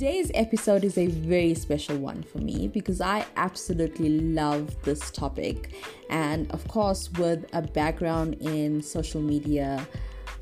Today's episode is a very special one for me because I absolutely love this topic. And of course, with a background in social media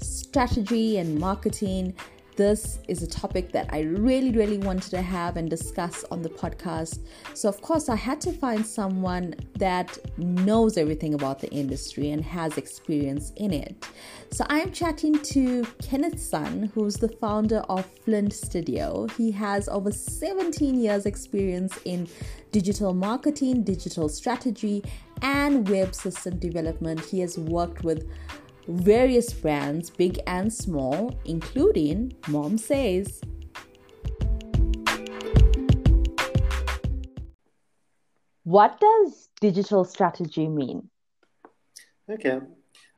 strategy and marketing, this is a topic that I really, really wanted to have and discuss on the podcast. So, of course, I had to find someone that knows everything about the industry and has experience in it. So, I am chatting to Kenneth Sun, who's the founder of Flint Studio. He has over 17 years' experience in digital marketing, digital strategy, and web system development. He has worked with various brands, big and small, including Mom Says. What does digital strategy mean? Okay.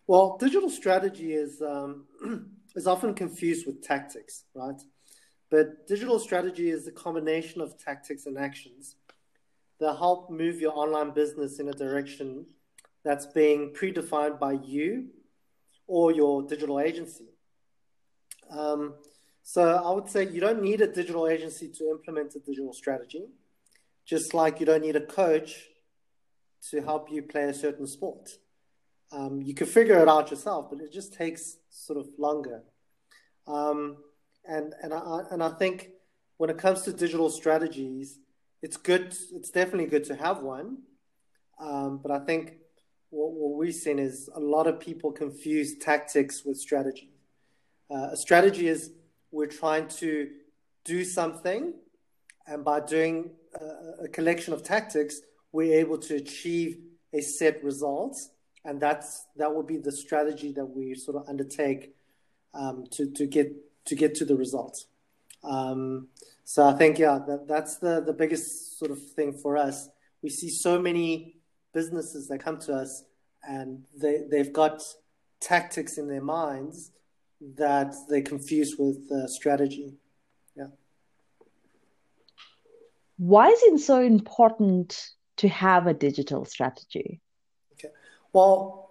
Well, digital strategy is um, is often confused with tactics, right? But digital strategy is a combination of tactics and actions that help move your online business in a direction that's being predefined by you or your digital agency. Um, so I would say you don't need a digital agency to implement a digital strategy, just like you don't need a coach to help you play a certain sport. Um, you can figure it out yourself, but it just takes sort of longer. Um, and and I and I think when it comes to digital strategies, it's good. It's definitely good to have one, um, but I think what, what we've seen is a lot of people confuse tactics with strategy. Uh, a strategy is we're trying to do something, and by doing a, a collection of tactics, we're able to achieve a set result, and that's that would be the strategy that we sort of undertake um, to to get to get to the result. Um, so I think yeah, that, that's the the biggest sort of thing for us. We see so many businesses that come to us and they, they've got tactics in their minds that they confuse with uh, strategy. Yeah. Why is it so important to have a digital strategy? Okay. Well,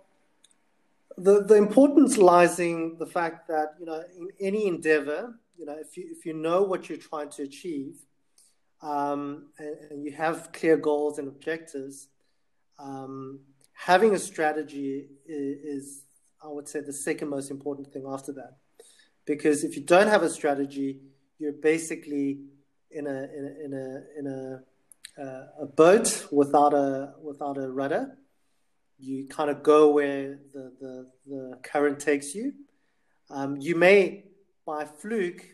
the, the importance lies in the fact that, you know, in any endeavor, you know, if you, if you know what you're trying to achieve um, and, and you have clear goals and objectives, um, having a strategy is, is, I would say, the second most important thing after that. Because if you don't have a strategy, you're basically in a in a in a, in a, uh, a boat without a without a rudder. You kind of go where the the, the current takes you. Um, you may, by fluke,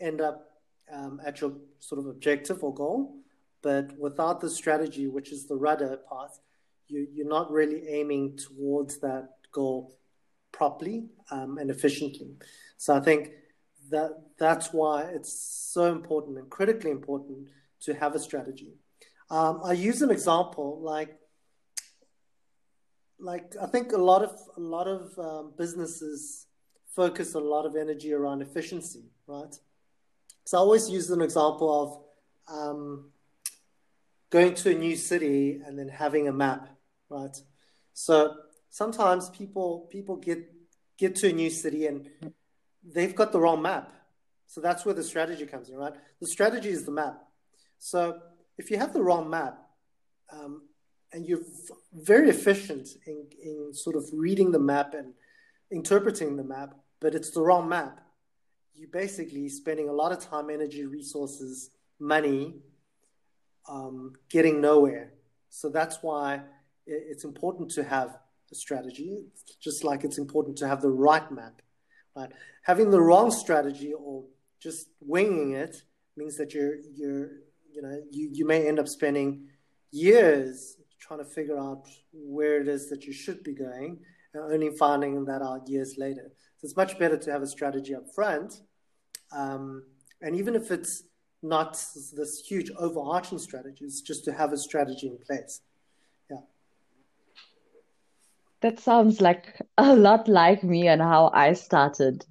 end up um, at your sort of objective or goal, but without the strategy, which is the rudder path, you, you're not really aiming towards that goal properly um, and efficiently. So I think that that's why it's so important and critically important to have a strategy. Um, I use an example like like I think a lot of a lot of um, businesses focus a lot of energy around efficiency, right? So I always use an example of um, going to a new city and then having a map right? So sometimes people people get get to a new city and they've got the wrong map. So that's where the strategy comes in, right? The strategy is the map. So if you have the wrong map, um, and you're very efficient in, in sort of reading the map and interpreting the map, but it's the wrong map, you're basically spending a lot of time, energy, resources, money, um, getting nowhere. So that's why it's important to have a strategy, just like it's important to have the right map. Right? Having the wrong strategy or just winging it means that you're you're you know you, you may end up spending years trying to figure out where it is that you should be going and only finding that out years later. So it's much better to have a strategy up front. Um, and even if it's not this huge overarching strategy, it's just to have a strategy in place. That sounds like a lot like me and how I started,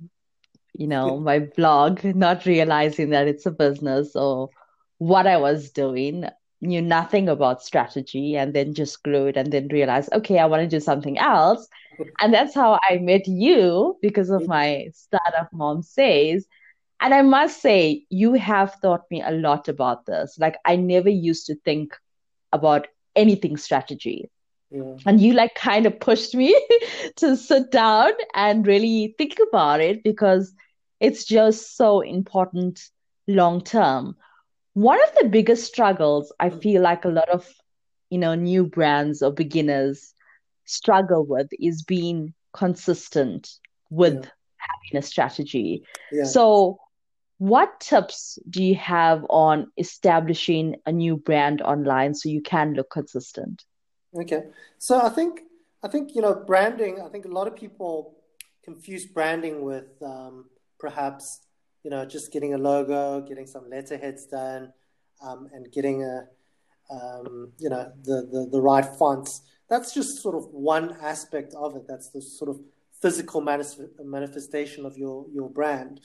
you know, my blog, not realizing that it's a business or what I was doing, knew nothing about strategy, and then just grew it and then realized, okay, I want to do something else. And that's how I met you because of my startup mom says. and I must say, you have taught me a lot about this. Like, I never used to think about anything strategy. Yeah. And you like kind of pushed me to sit down and really think about it because it's just so important long term. One of the biggest struggles I mm. feel like a lot of you know new brands or beginners struggle with is being consistent with yeah. having a strategy. Yeah. So what tips do you have on establishing a new brand online so you can look consistent? Okay. So I think I think you know branding. I think a lot of people confuse branding with um, perhaps you know just getting a logo, getting some letterheads done, um, and getting a um, you know the, the the right fonts. That's just sort of one aspect of it. That's the sort of physical manifestation of your your brand.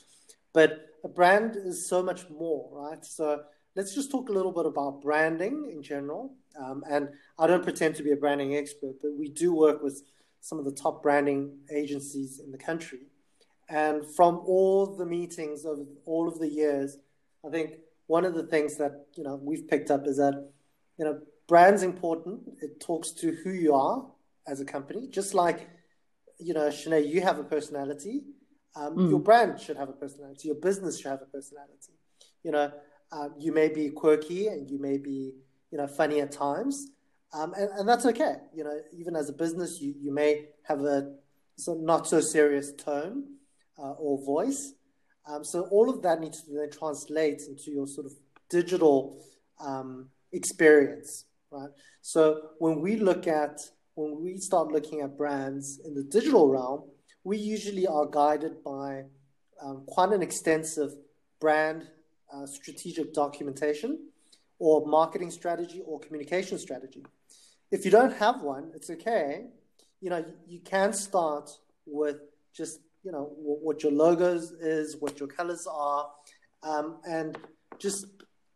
But a brand is so much more, right? So let's just talk a little bit about branding in general. Um, and I don't pretend to be a branding expert, but we do work with some of the top branding agencies in the country. And from all the meetings of all of the years, I think one of the things that you know we've picked up is that you know brand's important. It talks to who you are as a company, just like you know, Shanae, you have a personality. Um, mm. Your brand should have a personality. Your business should have a personality. You know, uh, you may be quirky and you may be, you know, funny at times, um, and, and that's okay. You know, even as a business, you, you may have a so not so serious tone uh, or voice. Um, so all of that needs to then translate into your sort of digital um, experience, right? So when we look at when we start looking at brands in the digital realm, we usually are guided by um, quite an extensive brand uh, strategic documentation or marketing strategy or communication strategy. If you don't have one, it's okay. You know, you, can start with just, you know, what your logos is, what your colors are, um, and just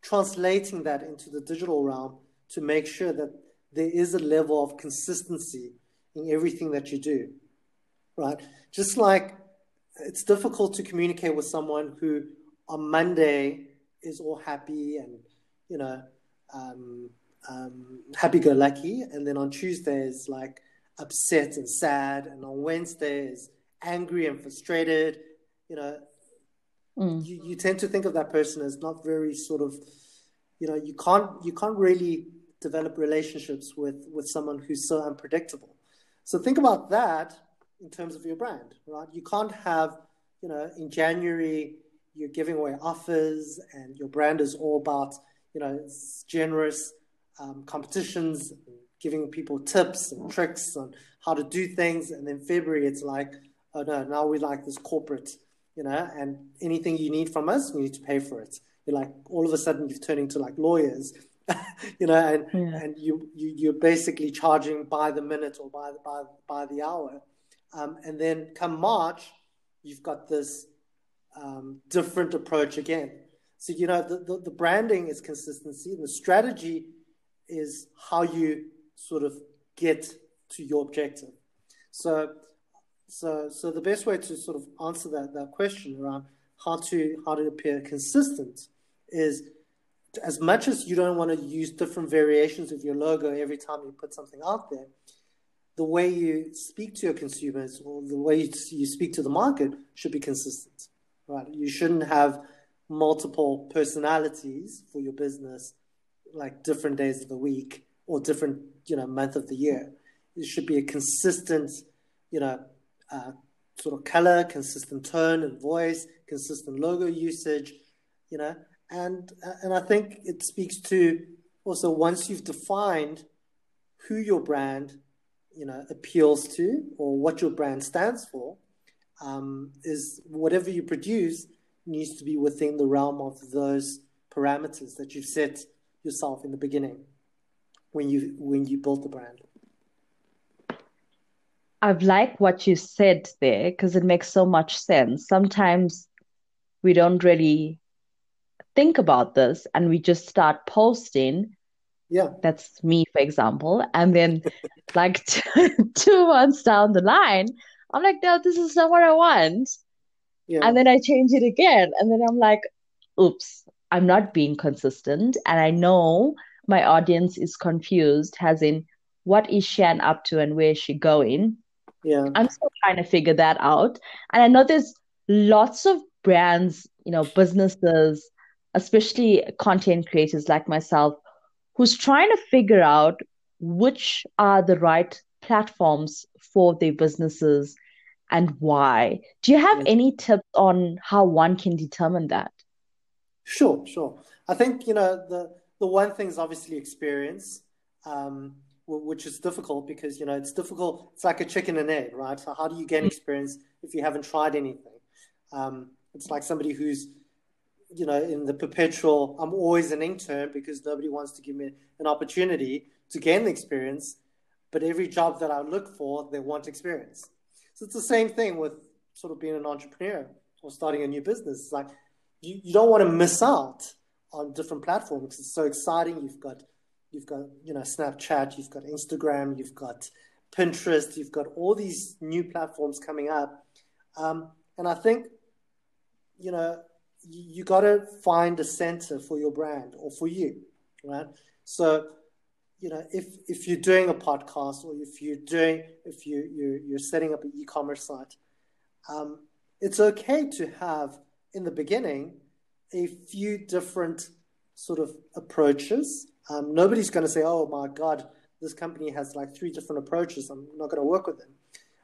translating that into the digital realm to make sure that there is a level of consistency in everything that you do, right? Just like it's difficult to communicate with someone who on Monday is all happy and you know um, um, happy-go-lucky, and then on Tuesdays like upset and sad, and on Wednesdays angry and frustrated. You know, mm. you, you tend to think of that person as not very sort of, you know, you can't you can't really develop relationships with with someone who's so unpredictable. So think about that in terms of your brand, right? You can't have, you know, in January you're giving away offers and your brand is all about, you know, generous um, competitions, giving people tips and tricks on how to do things. And then February, it's like, oh no, now we like this corporate, you know, and anything you need from us, we need to pay for it. You're like, all of a sudden, you're turning to like lawyers, you know, and yeah. and you, you you're basically charging by the minute or by the by by the hour. Um, and then come March, you've got this um, different approach again. So, you know, the, the, the, branding is consistency, and the strategy is how you sort of get to your objective. So, so, so the best way to sort of answer that, that question around how to how to appear consistent is as much as you don't want to use different variations of your logo every time you put something out there, the way you speak to your consumers or the way you speak to the market should be consistent right? You shouldn't have multiple personalities for your business, like different days of the week or different, you know, month of the year. It should be a consistent, you know, uh, sort of color, consistent tone and voice, consistent logo usage, you know, and and I think it speaks to also once you've defined who your brand, you know, appeals to or what your brand stands for, um, is whatever you produce needs to be within the realm of those parameters that you've set yourself in the beginning when you when you built the brand. I've liked what you said there because it makes so much sense. Sometimes we don't really think about this and we just start posting. Yeah. That's me, for example. And then, like, two months down the line, I'm like, no, this is not what I want. Yeah. and then I change it again, and then I'm like, oops, I'm not being consistent, and I know my audience is confused, as in, what is Shan up to and where is she going? Yeah, I'm still trying to figure that out, and I know there's lots of brands, you know, businesses, especially content creators like myself, who's trying to figure out which are the right platforms for their businesses and why. Do you have any tips on how one can determine that? Sure, sure. I think you know the the one thing is obviously experience, um, which is difficult because you know it's difficult. It's like a chicken and egg, right? So how do you gain mm. experience if you haven't tried anything? Um, it's like somebody who's you know in the perpetual. I'm always an intern because nobody wants to give me an opportunity to gain the experience. But every job that I look for, they want experience. So it's the same thing with sort of being an entrepreneur or starting a new business. It's like you, you don't want to miss out on different platforms. It's so exciting. You've got you've got you know Snapchat, you've got Instagram, you've got Pinterest, you've got all these new platforms coming up, um, and I think you know you, you got to find a center for your brand or for you, right? So you know if if you're doing a podcast or if you're doing if you you're, you're setting up an e-commerce site, um, it's okay to have in the beginning a few different sort of approaches. Um, nobody's going to say, "Oh my God, this company has like three different approaches. I'm not going to work with them."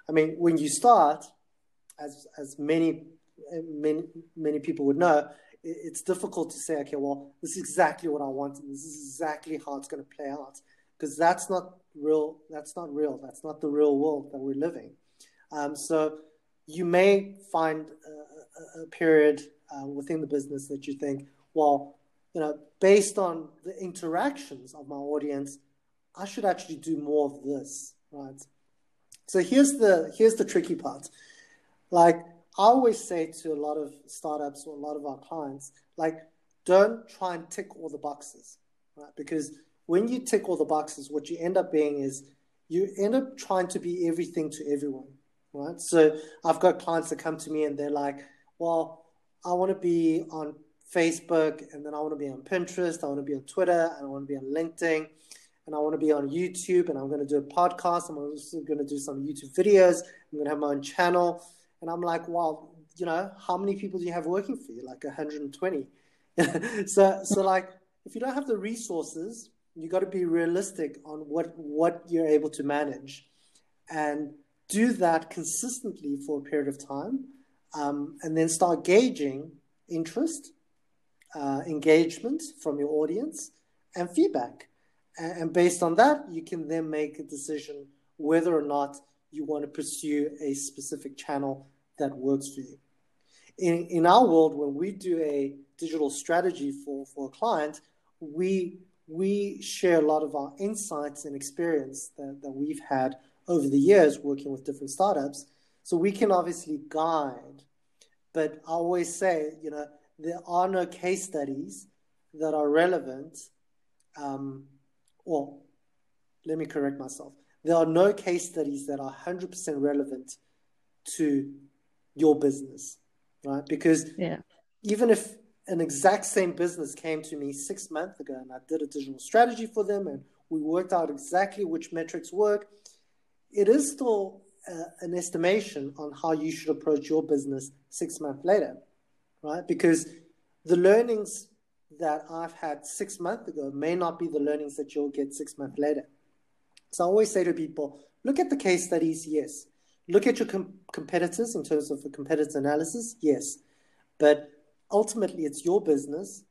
I mean, when you start, as as many many many people would know, it's difficult to say, "Okay, well, this is exactly what I want, and this is exactly how it's going to play out," because that's not real. That's not real. That's not the real world that we're living. Um, so you may find a, a period uh, within the business that you think, well, you know, based on the interactions of my audience, I should actually do more of this, right? So here's the here's the tricky part. Like I always say to a lot of startups or a lot of our clients, like don't try and tick all the boxes, right? Because when you tick all the boxes, what you end up being is you end up trying to be everything to everyone, right? So I've got clients that come to me and they're like, well, I want to be on Facebook, and then I want to be on Pinterest, I want to be on Twitter, and I want to be on LinkedIn, and I want to be on YouTube, and I'm going to do a podcast. I'm also going to do some YouTube videos. I'm going to have my own channel, and I'm like, well, you know, how many people do you have working for you? Like 120. so, so like, if you don't have the resources, you got to be realistic on what what you're able to manage, and do that consistently for a period of time um, and then start gauging interest, uh, engagement from your audience, and feedback. And, and based on that, you can then make a decision whether or not you want to pursue a specific channel that works for you. In, in our world, when we do a digital strategy for, for a client, we, we share a lot of our insights and experience that, that we've had over the years working with different startups so we can obviously guide, but I always say, you know, there are no case studies that are relevant. Um, well, let me correct myself. There are no case studies that are 100% relevant to your business, right? Because yeah. even if an exact same business came to me six months ago and I did a digital strategy for them and we worked out exactly which metrics work, it is still uh, an estimation on how you should approach your business six months later, right? Because the learnings that I've had six months ago may not be the learnings that you'll get six months later. So I always say to people, look at the case studies, yes. Look at your com- competitors in terms of a competitor analysis, yes. But ultimately, it's your business.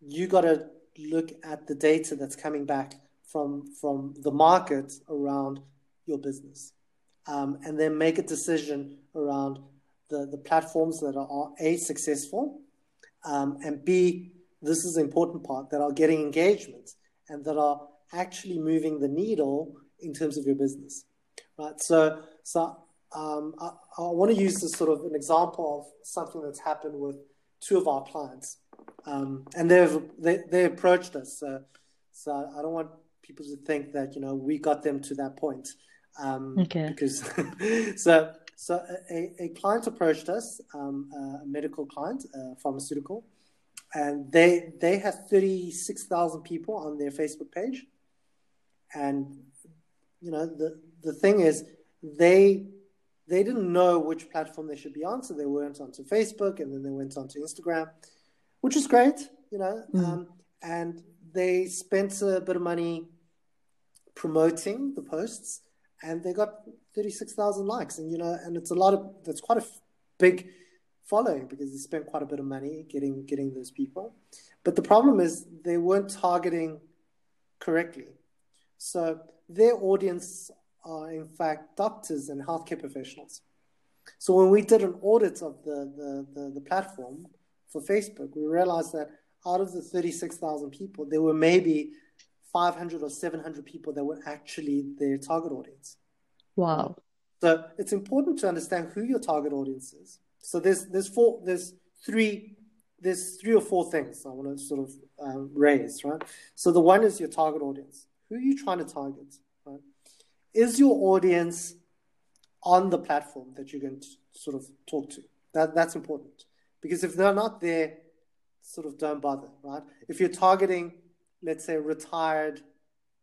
You got to look at the data that's coming back from from the market around your business um, and then make a decision around the, the platforms that are A, successful, um, and B, this is the important part, that are getting engagement and that are actually moving the needle in terms of your business. Right. So, so um, I, I want to use this sort of an example of something that's happened with two of our clients. Um, and they've they, they approached us. So, so I don't want people to think that you know we got them to that point. Um, okay. Because so so a, a client approached us, um, a medical client, a pharmaceutical, and they they had thirty six thousand people on their Facebook page, and you know the the thing is they they didn't know which platform they should be on, so they went onto Facebook and then they went onto Instagram, which is great, you know, mm. um, and they spent a bit of money promoting the posts, and they got thirty six thousand likes, and you know, and it's a lot of that's quite a big following because they spent quite a bit of money getting getting those people, but the problem is they weren't targeting correctly, so their audience are in fact doctors and healthcare professionals. So when we did an audit of the, the, the, the platform for Facebook, we realized that out of the 36,000 people, there were maybe 500 or 700 people that were actually their target audience. Wow. So it's important to understand who your target audience is. So there's there's four there's three there's three or four things I want to sort of um, raise, right? So the one is your target audience. Who are you trying to target? Is your audience on the platform that you're going to sort of talk to? That that's important because if they're not there, sort of don't bother, right? If you're targeting, let's say, retired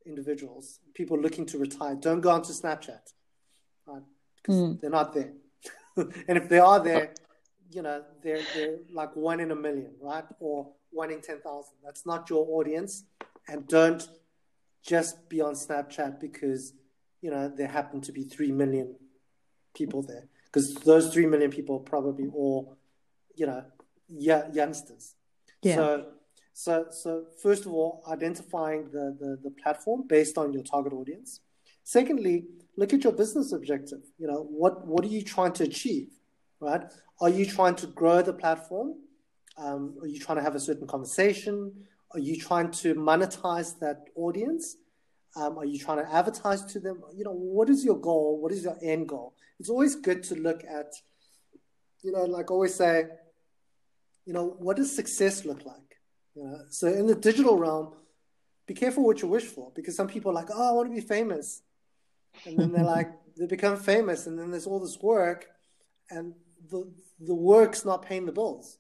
individuals, people looking to retire, don't go onto Snapchat, right? Because mm. they're not there. and if they are there, you know, they're they're like one in a million, right? Or one in ten thousand. That's not your audience, and don't just be on Snapchat because you know, there happen to be 3 million people there. Because those 3 million people are probably all, you know, youngsters. Yeah. So, so, so first of all, identifying the, the, the platform based on your target audience. Secondly, look at your business objective. You know, what, what are you trying to achieve, right? Are you trying to grow the platform? Um, are you trying to have a certain conversation? Are you trying to monetize that audience? Um, are you trying to advertise to them? You know, what is your goal? What is your end goal? It's always good to look at, you know, like I always say, you know, what does success look like? You know, so in the digital realm, be careful what you wish for because some people are like, oh, I want to be famous. And then they're like, they become famous and then there's all this work and the, the work's not paying the bills.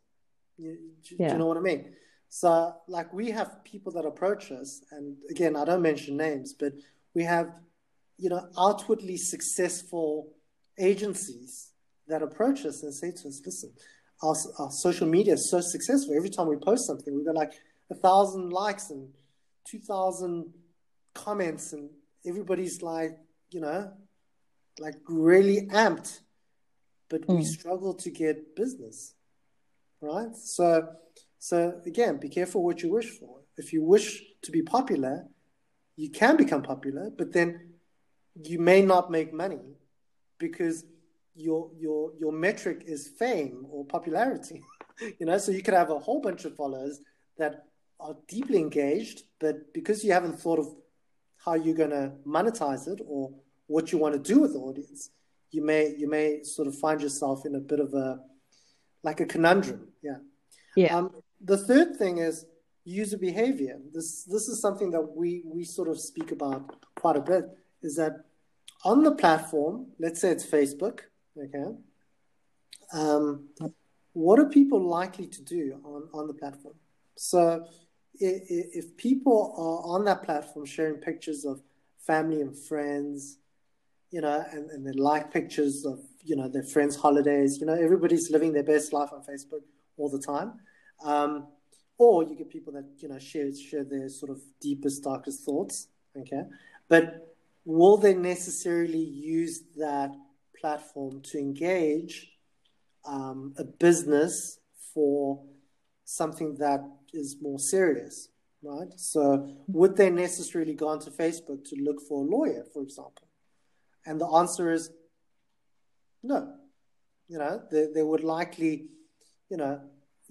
You, yeah. Do you know what I mean? So, like, we have people that approach us, and again, I don't mention names, but we have, you know, outwardly successful agencies that approach us and say to us, listen, our, our social media is so successful. Every time we post something, we've got like a thousand likes and 2,000 comments, and everybody's like, you know, like really amped, but mm. we struggle to get business, right? So, so again, be careful what you wish for. If you wish to be popular, you can become popular, but then you may not make money because your your your metric is fame or popularity. you know, so you could have a whole bunch of followers that are deeply engaged, but because you haven't thought of how you're going to monetize it or what you want to do with the audience, you may you may sort of find yourself in a bit of a like a conundrum. Yeah. Yeah. Um, the third thing is user behavior. This this is something that we we sort of speak about quite a bit. Is that on the platform? Let's say it's Facebook. Okay. Um, what are people likely to do on on the platform? So if, if people are on that platform sharing pictures of family and friends, you know, and, and they like pictures of you know their friends' holidays. You know, everybody's living their best life on Facebook all the time. Um, or you get people that you know share share their sort of deepest, darkest thoughts. Okay, but will they necessarily use that platform to engage um, a business for something that is more serious, right? So, would they necessarily go onto Facebook to look for a lawyer, for example? And the answer is no. You know, they, they would likely, you know,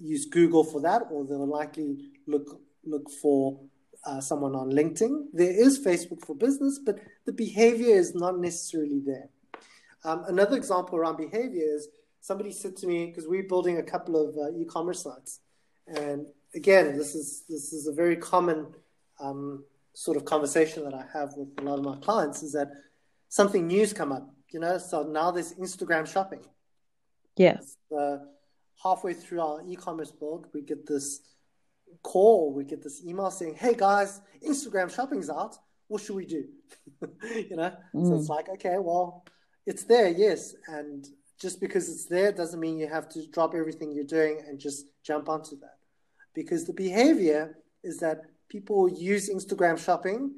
use Google for that, or they'll likely look look for uh, someone on LinkedIn. There is Facebook for business, but the behavior is not necessarily there. Um, another example around behavior is somebody said to me because we're building a couple of uh, e-commerce sites, and again, this is this is a very common um, sort of conversation that I have with a lot of my clients is that something new's come up you know, so now there's Instagram shopping. Uh, halfway through our e-commerce blog, we get this call, we get this email saying, "Hey guys, Instagram shopping's out. What should we do?" you know, mm. so it's like, okay, well, it's there, yes, and just because it's there doesn't mean you have to drop everything you're doing and just jump onto that, because the behavior is that people use Instagram shopping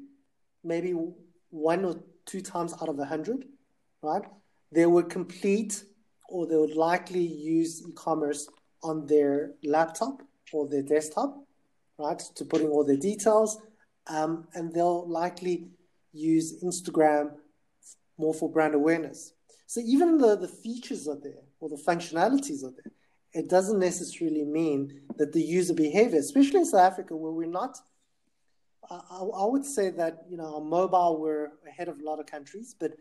maybe one or two times out of a hundred, right? They would complete or they would likely use e-commerce on their laptop or their desktop, right, to put in all their details, um, and they'll likely use Instagram more for brand awareness. So even the, the features are there or the functionalities are there, it doesn't necessarily mean that the user behavior, especially in South Africa, where we're not. I, I would say that you know on mobile we're ahead of a lot of countries, but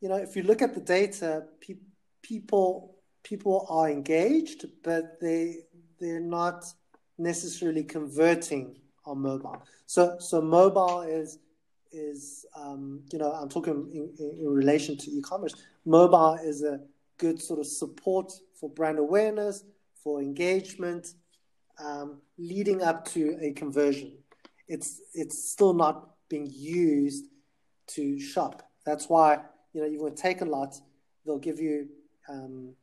you know if you look at the data, pe- people people are engaged, but they they're not necessarily converting on mobile. So so mobile is is um, you know I'm talking in, in, in relation to e-commerce. Mobile is a good sort of support for brand awareness, for engagement, um, leading up to a conversion. It's it's still not being used to shop. That's why you know even with lot. they'll give you um,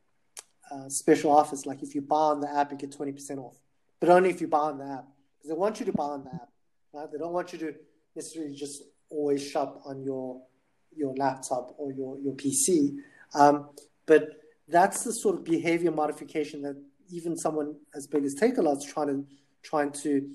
uh, special offers. Like if you buy on the app, you get twenty percent off, but only if you buy on the app because they want you to buy on the app. Right? They don't want you to necessarily just always shop on your your laptop or your your PC. Um, but that's the sort of behavior modification that even someone as big as Takealot is trying to trying to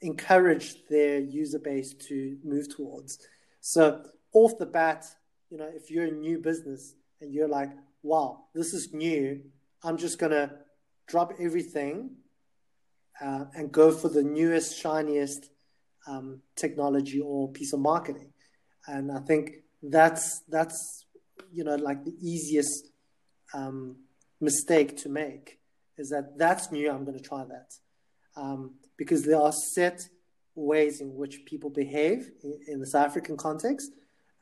encourage their user base to move towards. So off the bat, you know, if you're a new business and you're like, wow, this is new, I'm just gonna drop everything uh, and go for the newest, shiniest um, technology or piece of marketing. And I think that's that's you know like the easiest um, mistake to make is that that's new. I'm going to try that um, because there are set ways in which people behave in, in the South African context,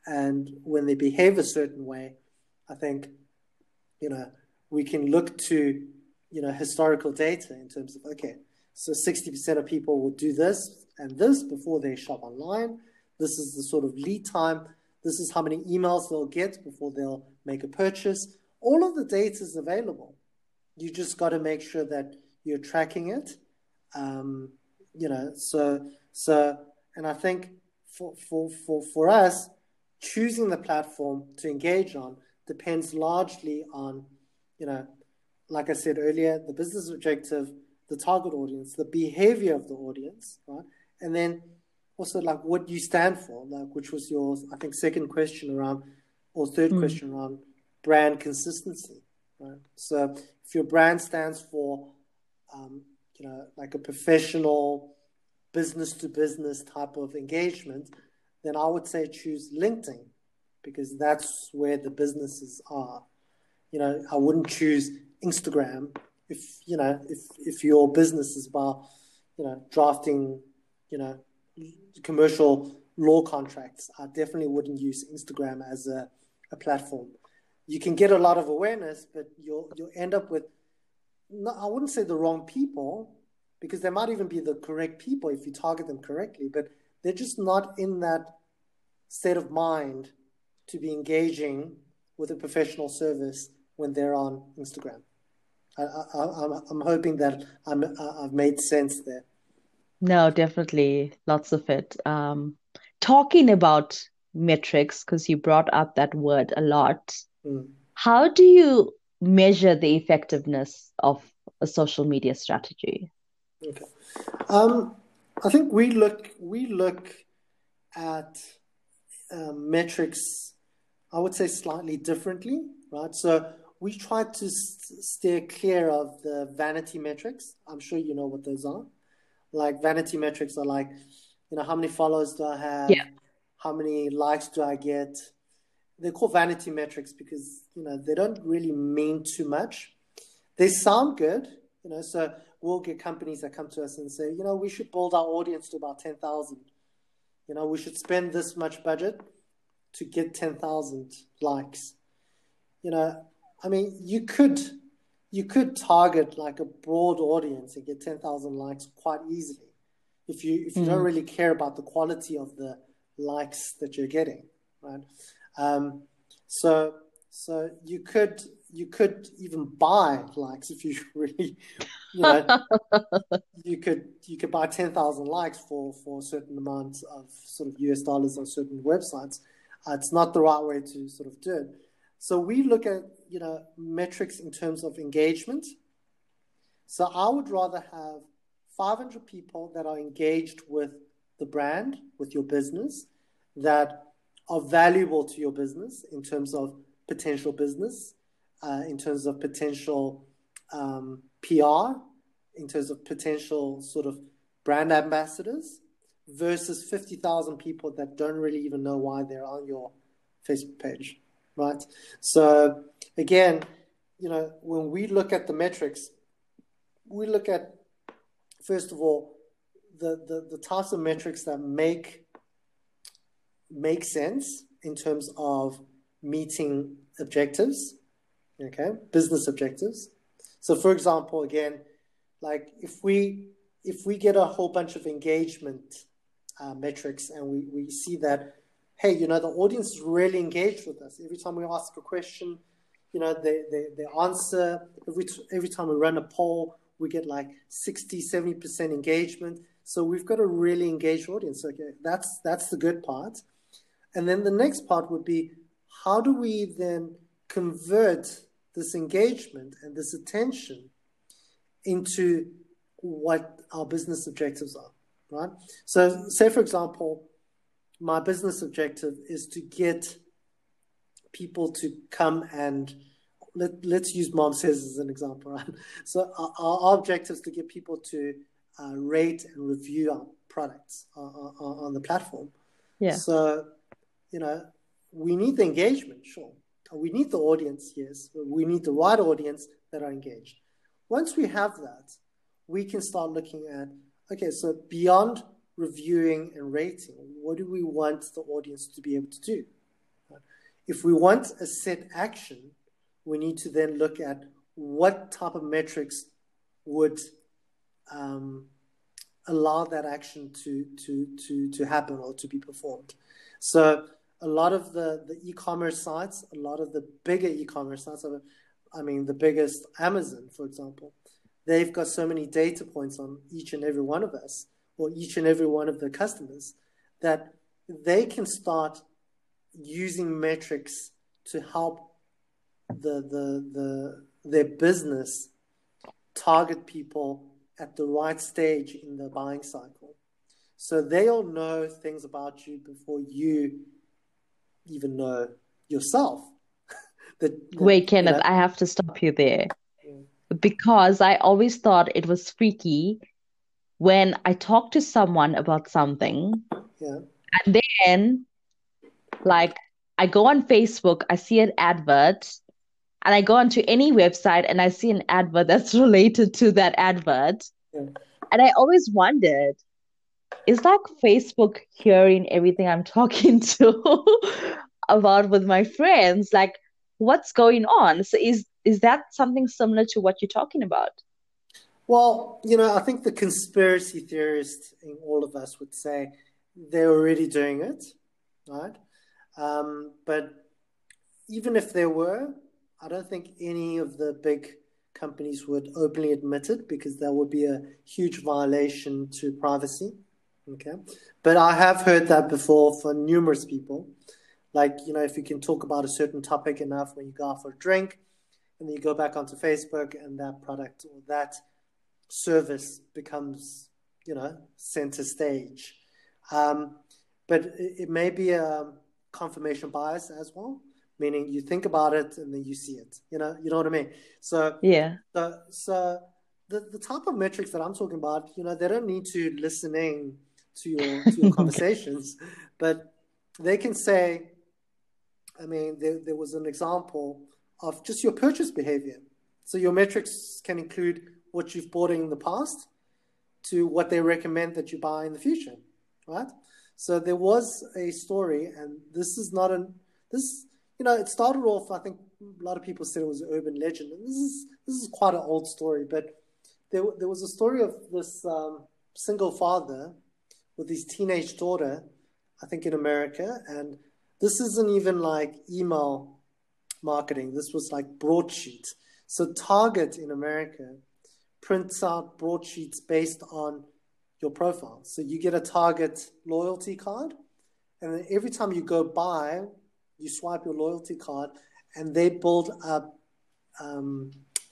and when they behave a certain way, I think you know we can look to you know historical data in terms of okay, so 60% of people will do this and this before they shop online. This is the sort of lead time. This is how many emails they'll get before they'll make a purchase all of the data is available. You just got to make sure that you're tracking it. Um, you know, so so, and I think for for for for us, choosing the platform to engage on depends largely on, you know, like I said earlier, the business objective, the target audience, the behavior of the audience, right, and then also like what you stand for, like which was your I think second question around, or third mm. question around brand consistency, right? So if your brand stands for, um, you know, like a professional business to business type of engagement, then I would say choose LinkedIn because that's where the businesses are. You know, I wouldn't choose Instagram if you know if if your business is about you know drafting you know commercial law contracts. I definitely wouldn't use Instagram as a, a platform you can get a lot of awareness, but you'll you'll end up with no, I wouldn't say the wrong people because they might even be the correct people if you target them correctly, but they're just not in that state of mind to be engaging with a professional service when they're on Instagram. I, am hoping that I'm, I've made sense there. No, definitely, lots of it. Um, talking about metrics, because you brought up that word a lot. Mm. How do you measure the effectiveness of a social media strategy? Okay. Um, I think we look we look at uh, metrics. I would say slightly differently, right? So we try to st- steer clear of the vanity metrics. I'm sure you know what those are. Like vanity metrics are like, you know, how many followers do I have? Yeah. How many likes do I get? they're called vanity metrics because you know they don't really mean too much. They sound good, you know. So we'll get companies that come to us and say, you know, we should build our audience to about ten thousand. You know, we should spend this much budget, to get 10,000 likes. You know, I mean, you could you could target like a broad audience and get 10,000 likes quite easily if you if you mm. don't really care about the quality of the likes that you're getting, right? Um, so so you could you could even buy likes if you really you know you could you could buy 10,000 likes for for a certain amount of sort of US dollars on certain websites uh, it's not the right way to sort of do it. So we look at you know metrics in terms of engagement. So I would rather have 500 people that are engaged with the brand with your business that are valuable to your business in terms of potential business, uh, in terms of potential um, PR, in terms of potential sort of brand ambassadors, versus 50,000 people that don't really even know why they're on your Facebook page, right? So, again, you know, when we look at the metrics, we look at, first of all, the, the, the types of metrics that make make sense in terms of meeting objectives, okay, business objectives. So, for example, again, like if we if we get a whole bunch of engagement uh, metrics and we, we see that, hey, you know, the audience is really engaged with us. Every time we ask a question, you know, they, they, they answer. Every, every time we run a poll, we get like 60, 70% engagement. So we've got a really engaged audience. Okay, that's that's the good part. And then the next part would be how do we then convert this engagement and this attention into what our business objectives are, right? So, say for example, my business objective is to get people to come and let, let's use mom says as an example, right? So, our, our objective is to get people to uh, rate and review our products uh, uh, on the platform. Yeah. So, you know, we need the engagement, sure. We need the audience, yes. We need the right audience that are engaged. Once we have that, we can start looking at okay, so beyond reviewing and rating, what do we want the audience to be able to do? If we want a set action, we need to then look at what type of metrics would um, allow that action to, to, to, to happen or to be performed. So a lot of the, the e-commerce sites, a lot of the bigger e-commerce sites, I mean, the biggest Amazon, for example, they've got so many data points on each and every one of us or each and every one of the customers that they can start using metrics to help the, the, the, their business target people at the right stage in the buying cycle. So they'll know things about you before you even know yourself. that, Wait, Kenneth, you know, I have to stop you there. Because I always thought it was freaky when I talk to someone about something. Yeah. And then, like, I go on Facebook, I see an advert, and I go onto any website and I see an advert that's related to that advert. Yeah. And I always wondered, is like Facebook hearing everything I'm talking to about with my friends? Like, what's going on? So is is that something similar to what you're talking about? Well, you know, I think the conspiracy theorists in all of us would say they're already doing it, right? Um, but even if there were, I don't think any of the big companies would openly admit it because that would be a huge violation to privacy. Okay. But I have heard that before for numerous people. Like, you know, if you can talk about a certain topic enough when you go out for a drink and then you go back onto Facebook and that product or that service becomes, you know, center stage. Um, but it, it, may be a confirmation bias as well, meaning you think about it and then you see it. You know, you know what I mean? So yeah. So so the, the type of metrics that I'm talking about, you know, they don't need to listening to your to your conversations, but they can say, I mean, there, there was an example of just your purchase behavior. So your metrics can include what you've bought in the past to what they recommend that you buy in the future, right? So there was a story, and this is not an this you know it started off. I think a lot of people said it was an urban legend, and this is this is quite an old story. But there there was a story of this um, single father with his teenage daughter, I think in America, and this isn't even like email marketing. This was like broadsheet. So Target in America prints out broadsheets based on your profile. So you get a Target loyalty card, and then every time you go buy, you swipe your loyalty card, and they build up um,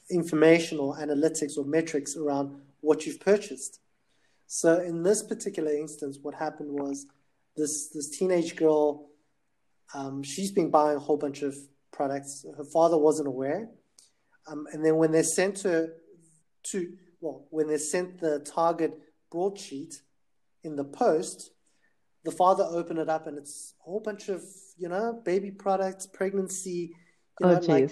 information or analytics or metrics around what you've purchased. So in this particular instance, what happened was this this teenage girl, um, she's been buying a whole bunch of products. Her father wasn't aware, um, and then when they sent her to well, when they sent the Target broadsheet in the post, the father opened it up and it's a whole bunch of you know baby products, pregnancy. You oh, know, like,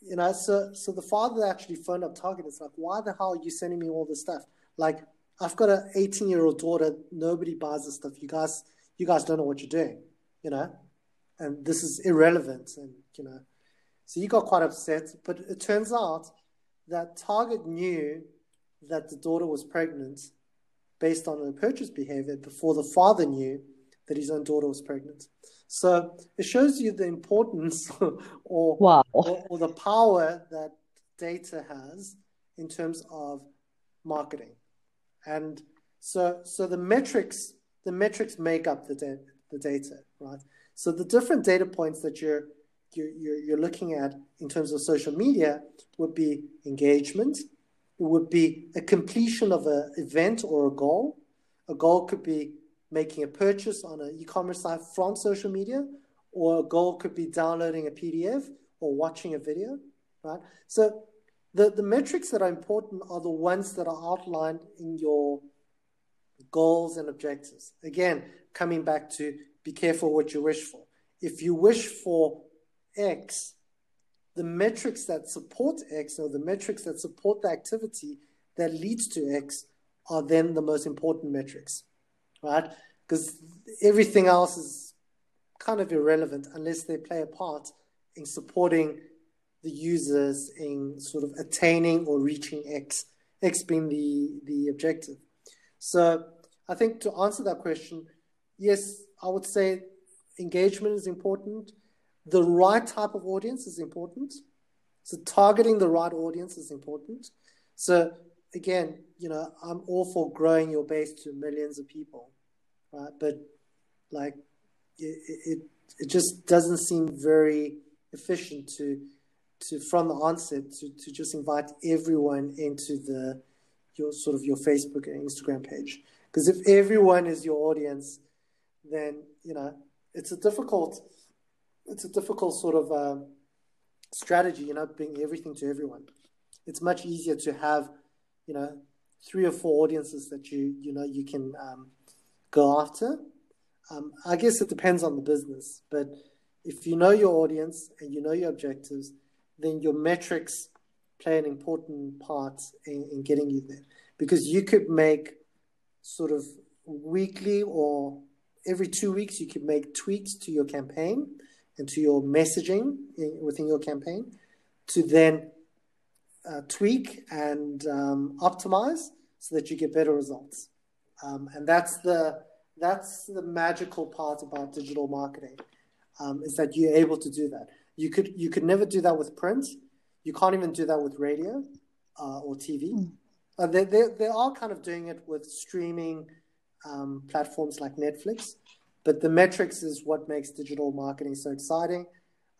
you know, so so the father actually phoned up Target. It's like, why the hell are you sending me all this stuff? Like, I've got an 18 year old daughter. Nobody buys this stuff. You guys, you guys don't know what you're doing. You know, and this is irrelevant. And you know, so you got quite upset. But it turns out that Target knew that the daughter was pregnant based on her purchase behavior before the father knew that his own daughter was pregnant. So it shows you the importance or, wow. or, or the power that data has in terms of marketing. And so so the metrics the metrics make up the da- the data, right? So the different data points that you're you're, you're looking at in terms of social media would be engagement, it would be a completion of an event or a goal. A goal could be making a purchase on an e-commerce site from social media, or a goal could be downloading a PDF or watching a video, right? So the, the metrics that are important are the ones that are outlined in your goals and objectives. Again, coming back to be careful what you wish for. If you wish for X, the metrics that support X or the metrics that support the activity that leads to X are then the most important metrics, right? Because everything else is kind of irrelevant unless they play a part in supporting the users in sort of attaining or reaching X, X being the, the objective. So I think to answer that question, yes, I would say engagement is important the right type of audience is important. So targeting the right audience is important. So again, you know, I'm all for growing your base to millions of people, right? But like, it it, it just doesn't seem very efficient to to from the onset to, to just invite everyone into the your sort of your Facebook and Instagram page. Because if everyone is your audience, then you know it's a difficult it's a difficult sort of uh, strategy, you know, being everything to everyone. It's much easier to have, you know, three or four audiences that you you know you can um, go after. Um, I guess it depends on the business, but if you know your audience and you know your objectives, then your metrics play an important part in, in getting you there. Because you could make sort of weekly or every two weeks, you could make tweaks to your campaign into your messaging in, within your campaign to then uh, tweak and um, optimize so that you get better results. Um, and that's the that's the magical part about digital marketing um, is that you're able to do that. You could you could never do that with print. You can't even do that with radio uh, or TV. Mm. Uh, they, they, they are kind of doing it with streaming um, platforms like Netflix, but the metrics is what makes digital marketing so exciting,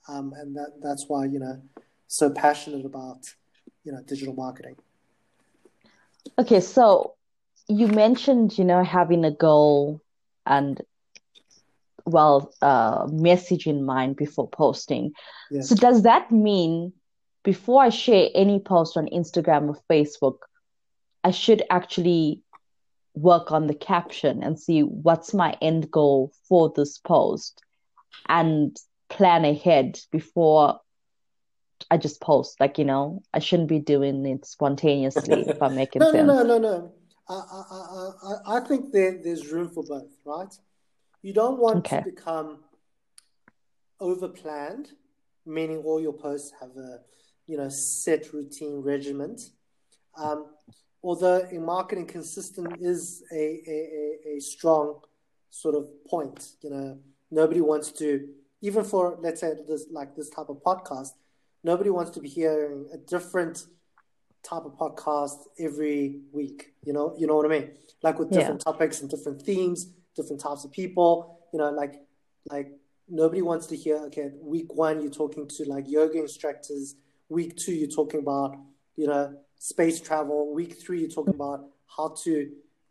um, and that that's why you know so passionate about you know digital marketing. Okay, so you mentioned you know having a goal and well uh, message in mind before posting. Yes. So does that mean before I share any post on Instagram or Facebook, I should actually work on the caption and see what's my end goal for this post and plan ahead before I just post. Like, you know, I shouldn't be doing it spontaneously if I'm making it. no, sense. No, no, no, no. I, I, I, I think there, there's room for both, right? You don't want Okay. to become over planned, meaning all your posts have a you know set routine regiment. Um, although in marketing, consistent is a, a, a, a strong sort of point. You know, nobody wants to even for let's say this like this type of podcast, nobody wants to be hearing a different type of podcast every week. You know, you know what I mean? Like with Yeah. different topics and different themes, different types of people. You know, like like nobody wants to hear. Okay, week one you're talking to like yoga instructors. Week two you're talking about you know space travel. Week three you talk about how to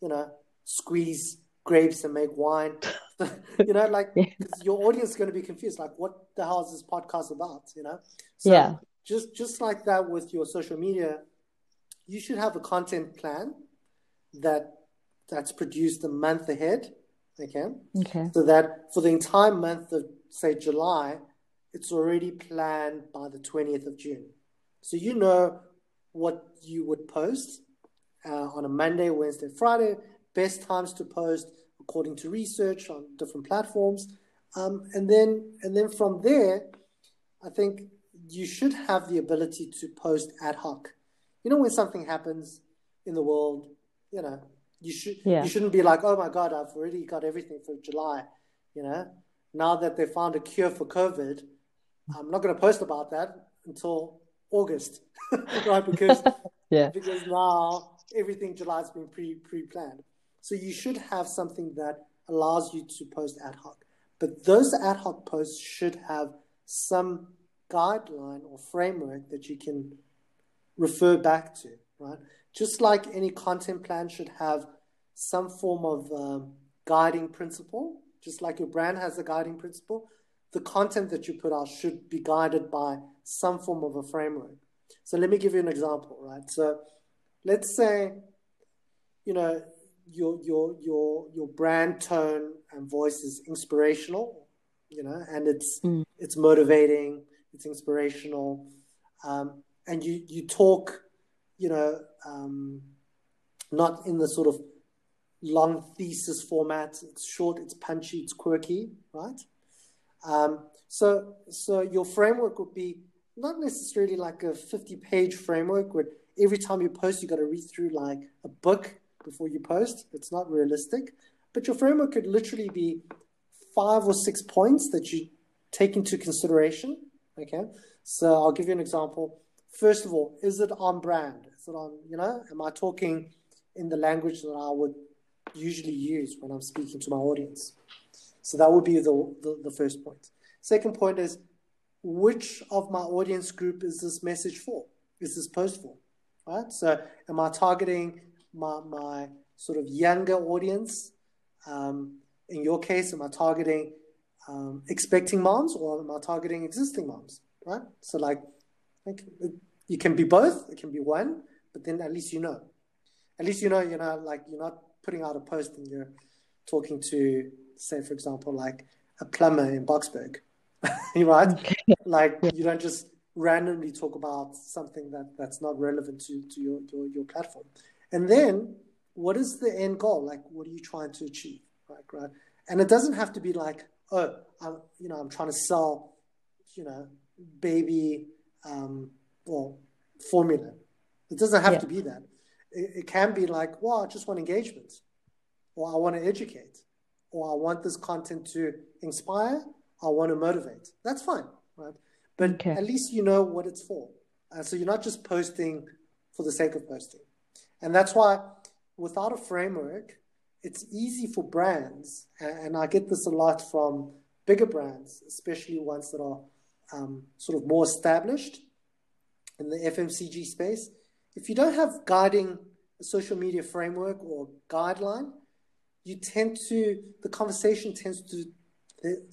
you know squeeze grapes and make wine. you know, like Yeah. your audience is going to be confused. Like, what the hell is this podcast about? You know? So Yeah. Just just like that with your social media, you should have a content plan that that's produced a month ahead. Okay. Okay. So that for the entire month of say July, it's already planned by the 20th of June. So you know what you would post uh, on a Monday, Wednesday, Friday, best times to post according to research on different platforms. Um, and then and then from there, I think you should have the ability to post ad hoc. You know when something happens in the world, you know, you should Yeah. you shouldn't be like, oh my god, I've already got everything for July. You know, now that they found a cure for COVID, I'm not going to post about that until August, right? Because Yeah. because now everything July's been pre pre planned. So you should have something that allows you to post ad hoc. But those ad hoc posts should have some guideline or framework that you can refer back to, right? Just like any content plan should have some form of um, guiding principle, just like your brand has a guiding principle, the content that you put out should be guided by some form of a framework. So let me give you an example, right? So let's say, you know, your your your your brand tone and voice is inspirational, you know, and it's Mm. it's motivating, it's inspirational, um, and you you talk, you know, um, not in the sort of long thesis format. It's short, it's punchy, it's quirky, right? Um, so so your framework would be not necessarily like a 50 page framework where every time you post you got to read through like a book before you post. It's not realistic. But your framework could literally be five or six points that you take into consideration okay? So i'll give you an example. First of all is it on brand? Is it on you know am i talking in the language that i would usually use when i'm speaking to my audience? So that would be the, the, the first point. Second point is which of my audience group is this message for? Is this post for? Right? So, am I targeting my, my sort of younger audience? Um, in your case, am I targeting um, expecting moms or am I targeting existing moms? Right? So, like, like, you can be both, it can be one, but then at least you know. At least you know, you know, like you're not putting out a post and you're talking to, say, for example, like a plumber in Boksburg, right? like you don't just randomly talk about something that that's not relevant to, to your, your your platform. And then what is the end goal? Like what are you trying to achieve? Right right? And it doesn't have to be like oh i'm you know i'm trying to sell you know baby um well formula. It doesn't have Yeah. to be that. It, it can be like well i just want engagement or i want to educate or i want this content to inspire i want to motivate that's fine right but Okay. at least you know what it's for. Uh, so you're not just posting for the sake of posting. And that's why without a framework, it's easy for brands, and I get this a lot from bigger brands, especially ones that are um, sort of more established in the FMCG space. If you don't have guiding social media framework or guideline, you tend to the conversation tends to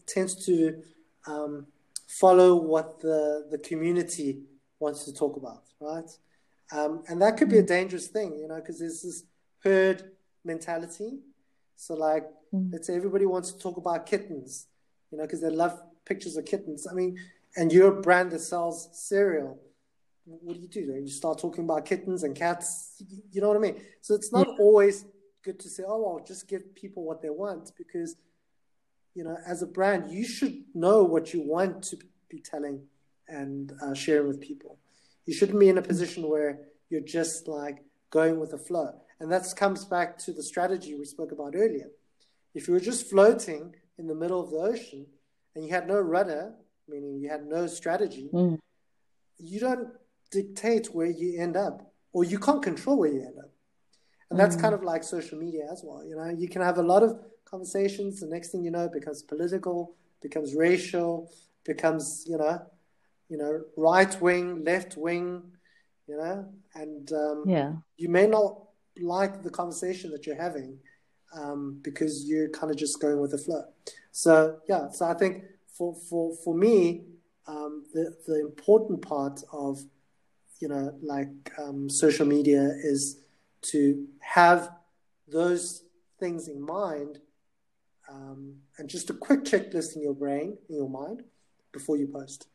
tends to um, follow what the the community wants to talk about, right? Um, and that could be a dangerous thing, you know, because there's this herd mentality. So, like, Mm. let's say everybody wants to talk about kittens, you know, because they love pictures of kittens. I mean, and you're a brand that sells cereal. What do you do? You start talking about kittens and cats. You know what I mean? So it's not always good to say, "Oh, well, just give people what they want," because you know, as a brand, you should know what you want to be telling and uh, sharing with people. You shouldn't be in a position where you're just like going with the flow. And that comes back to the strategy we spoke about earlier. If you were just floating in the middle of the ocean and you had no rudder, meaning you had no strategy, mm. you don't dictate where you end up, or you can't control where you end up. And that's mm. kind of like social media as well. You know, you can have a lot of conversations. The next thing you know, it becomes political, becomes racial, becomes you know, you know, right wing, left wing, you know, and um, yeah, you may not like the conversation that you're having um, because you're kind of just going with the flow. So yeah, so I think for for for me, um, the the important part of you know like um, social media is to have those things in mind um, and just a quick checklist in your brain in your mind before you post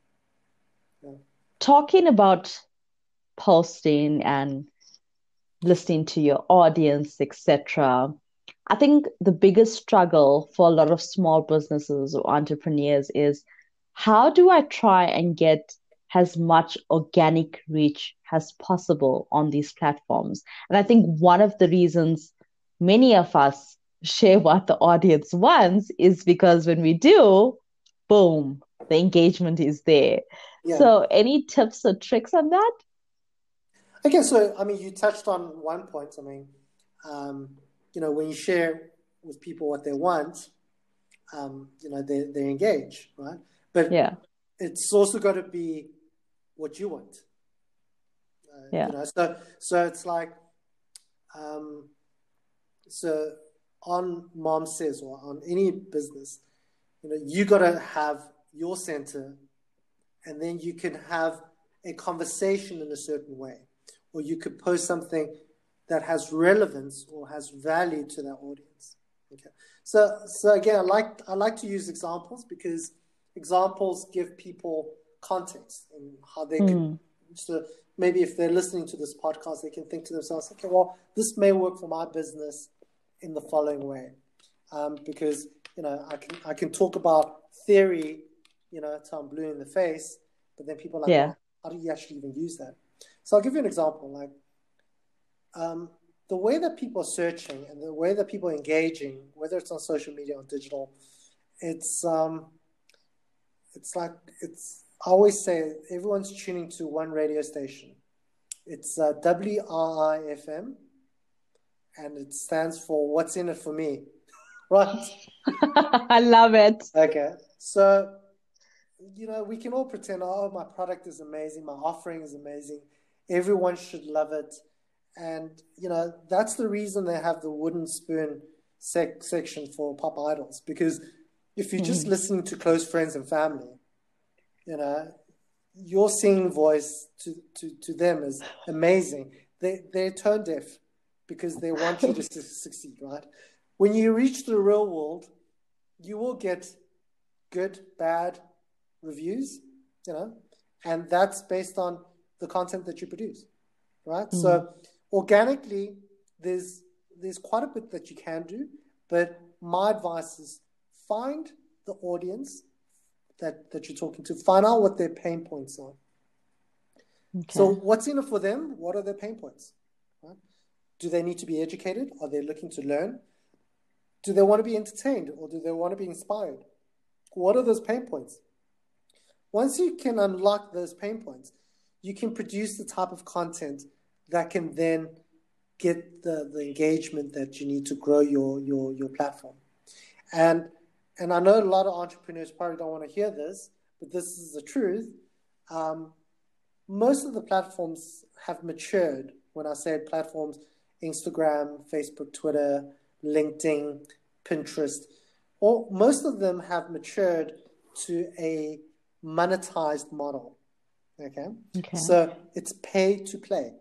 yeah. talking about posting and listening to your audience etc i think the biggest struggle for a lot of small businesses or entrepreneurs is how do i try and get as much organic reach as possible on these platforms. And I think one of the reasons many of us share what the audience wants is because when we do, boom, the engagement is there. Yeah. So, any tips or tricks on that? I guess so. I mean, you touched on one point. I mean, um, you know, when you share with people what they want, um, you know, they, they engage, right? But yeah, it's also got to be what you want. Uh, yeah. You know, so so it's like, um, so on Mom says or on any business, you know, you got to have your center, and then you can have a conversation in a certain way, or you could post something that has relevance or has value to that audience. Okay. So so again, I like I like to use examples because examples give people context and how they mm. can. Hmm. So maybe if they're listening to this podcast, they can think to themselves, okay, well, this may work for my business in the following way, um, because you know I can I can talk about theory, you know, till I'm blue in the face, but then people are like, yeah. how do you actually even use that? So I'll give you an example, like. Um, the way that people are searching and the way that people are engaging, whether it's on social media or digital, it's um, it's like it's I always say everyone's tuning to one radio station. It's uh, WIIFM, and it stands for What's in It for Me, right? I love it. Okay, so you know we can all pretend, oh, my product is amazing, my offering is amazing, everyone should love it, and you know that's the reason they have the wooden spoon sec- section for pop idols because if you're just mm. listening to close friends and family you know, your singing voice to, to, to them is amazing. They, they're tone deaf because they want you to succeed, right? When you reach the real world, you will get good, bad reviews, you know, and that's based on the content that you produce, right? Mm-hmm. So organically, there's there's quite a bit that you can do, but my advice is find the audience that, that you're talking to. Find out what their pain points are. Okay. So, what's in it for them? What are their pain points? Do they need to be educated? Are they looking to learn? Do they want to be entertained or do they want to be inspired? What are those pain points? Once you can unlock those pain points, you can produce the type of content that can then get the, the engagement that you need to grow your, your, your platform. And and I know a lot of entrepreneurs probably don't want to hear this, but this is the truth. Um, most of the platforms have matured. When I say platforms, Instagram, Facebook, Twitter, LinkedIn, Pinterest, all, most of them have matured to a monetized model. Okay. okay. So it's pay to play.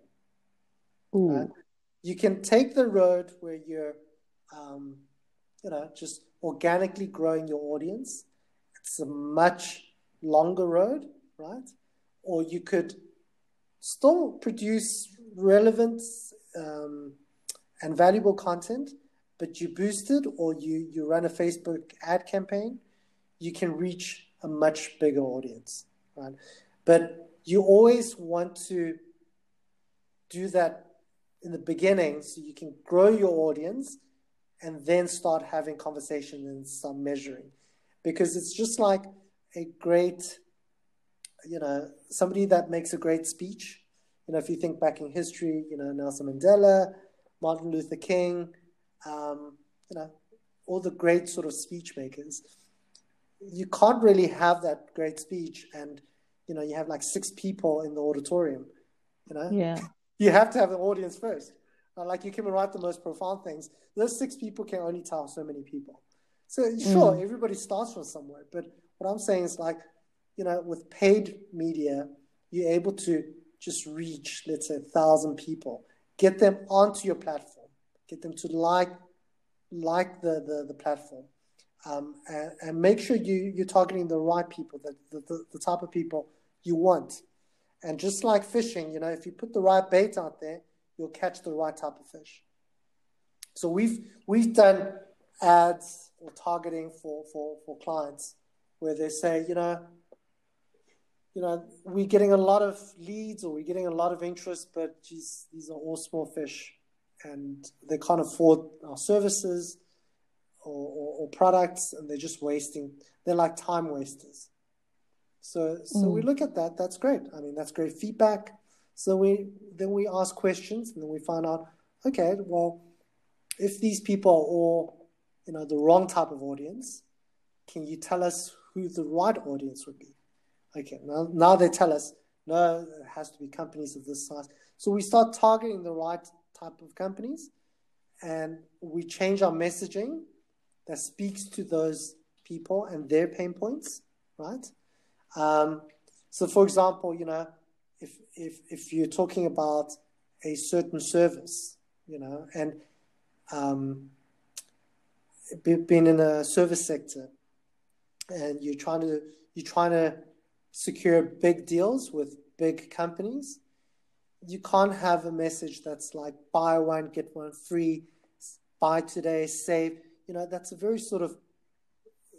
Right? You can take the road where you're, um, you know, just organically growing your audience. It's a much longer road, right? Or you could still produce relevant um, and valuable content, but you boost it or you, you run a Facebook ad campaign, you can reach a much bigger audience, right? But you always want to do that in the beginning so you can grow your audience and then start having conversation and start measuring because it's just like a great you know somebody that makes a great speech you know if you think back in history you know nelson mandela martin luther king um, you know all the great sort of speech makers you can't really have that great speech and you know you have like six people in the auditorium you know? Yeah. You have to have an audience first. Uh, like you can write the most profound things. Those six people can only tell so many people. So sure mm. everybody starts from somewhere but what i'm saying is like you know with paid media you're able to just reach let's say a thousand people. Get them onto your platform. Get them to like like the the, the platform. Um, and, and, make sure you you're targeting the right people the, the, the type of people you want. And just like fishing you know if you put the right bait out there you'll catch the right type of fish. So we've we've done ads or targeting for, for, for clients where they say, you know, you know, we're getting a lot of leads or we're getting a lot of interest, but geez, these are all small fish and they can't afford our services or, or, or products and they're just wasting, they're like time wasters. So, so mm. we look at that. That's great. I mean, that's great feedback. So we then we ask questions and then we find out, okay, well, if these people are all, you know, the wrong type of audience, can you tell us who the right audience would be? Okay, now, now they tell us, no, it has to be companies of this size. So we start targeting the right type of companies and we change our messaging that speaks to those people and their pain points, right? Um, so, for example, you know, if if if you're talking about a certain service, you know, and um, being in a service sector, and you're trying to you're trying to secure big deals with big companies, you can't have a message that's like buy one get one free, buy today save. You know, that's a very sort of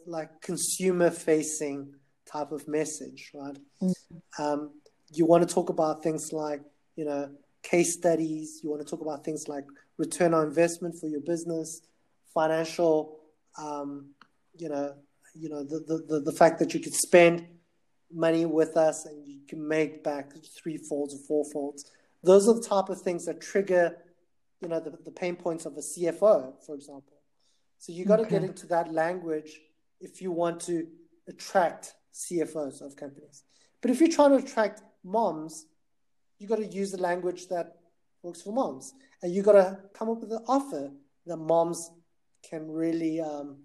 like consumer facing type of message, right? Mm-hmm. Um, you want to talk about things like, you know, case studies. You want to talk about things like return on investment for your business, financial, um, you know, you know, the, the, the fact that you could spend money with us and you can make back three folds or four folds. Those are the type of things that trigger, you know, the, the pain points of a CFO, for example. So you got to okay. get into that language if you want to attract CFOs of companies. But if you're trying to attract moms, you got to use the language that works for moms, and you got to come up with an offer that moms can really um,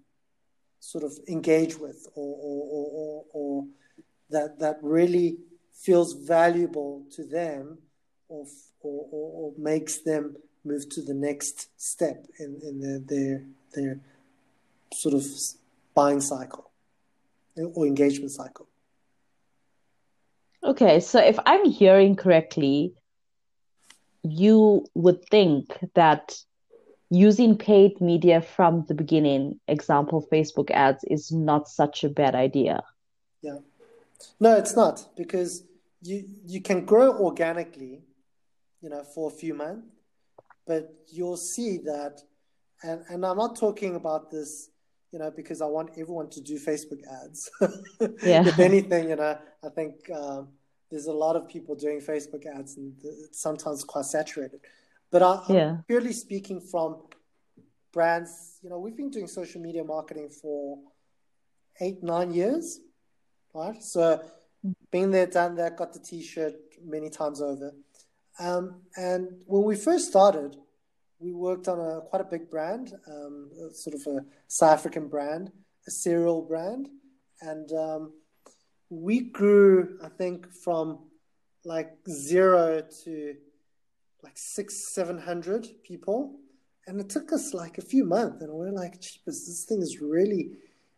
sort of engage with, or, or, or, or, or that that really feels valuable to them, or, or, or, makes them move to the next step in, in their, their their sort of buying cycle or engagement cycle. Okay, so if I'm hearing correctly, you would think that using paid media from the beginning, example Facebook ads, is not such a bad idea. Yeah. No, it's not because you you can grow organically, you know, for a few months, but you'll see that and, and I'm not talking about this you know, because I want everyone to do Facebook ads. yeah. if anything, you know, I think um, there's a lot of people doing Facebook ads and it's sometimes quite saturated. But I, yeah. purely speaking from brands, you know, we've been doing social media marketing for eight, nine years, right? So been there, done that, got the t-shirt many times over. Um, and when we first started, we worked on a quite a big brand, um, sort of a South African brand, a cereal brand, and um, we grew, I think, from like zero to like six, seven hundred people, and it took us like a few months, and we are like, "Jeepers, this thing is really,"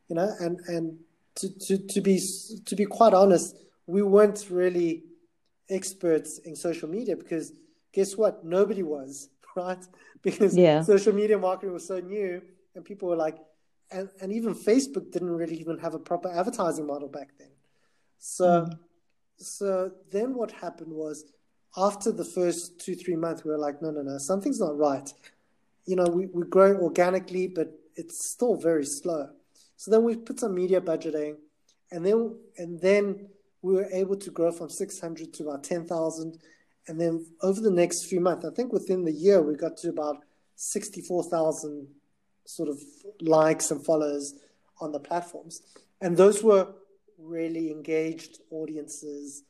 you know, and and to to to be to be quite honest, we weren't really experts in social media because guess what? Nobody was right? Because yeah. social media marketing was so new, and people were like, and, and even Facebook didn't really even have a proper advertising model back then. So, mm. so then what happened was, after the first two three months, we were like, no, no, no, something's not right. You know, we we grow organically, but it's still very slow. So then we put some media budgeting, and then and then we were able to grow from 600 to about 10,000. And then over the next few months, I think within the year, we got to about 64,000 sort of likes and followers on the platforms. And those were really engaged audiences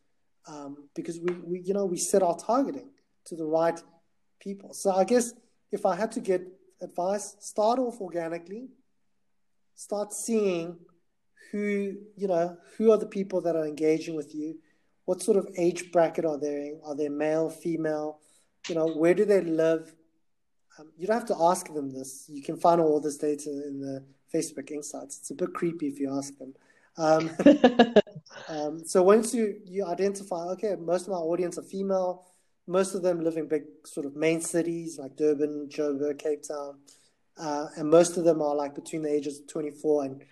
um, because we, we, you know, we set our targeting to the right people. So I guess if I had to get advice, start off organically, start seeing who you know who are the people that are engaging with you? What sort of age bracket are they in? Are they male female? You know where do they live? Um, you don't have to ask them this. You can find all this data in the facebook insights. It's a bit creepy if you ask them. Um, um, so once you you identify okay most of my audience are female. Most of them live in big sort of main cities like durban joburg cape town uh, and most of them are like between the ages of 24 and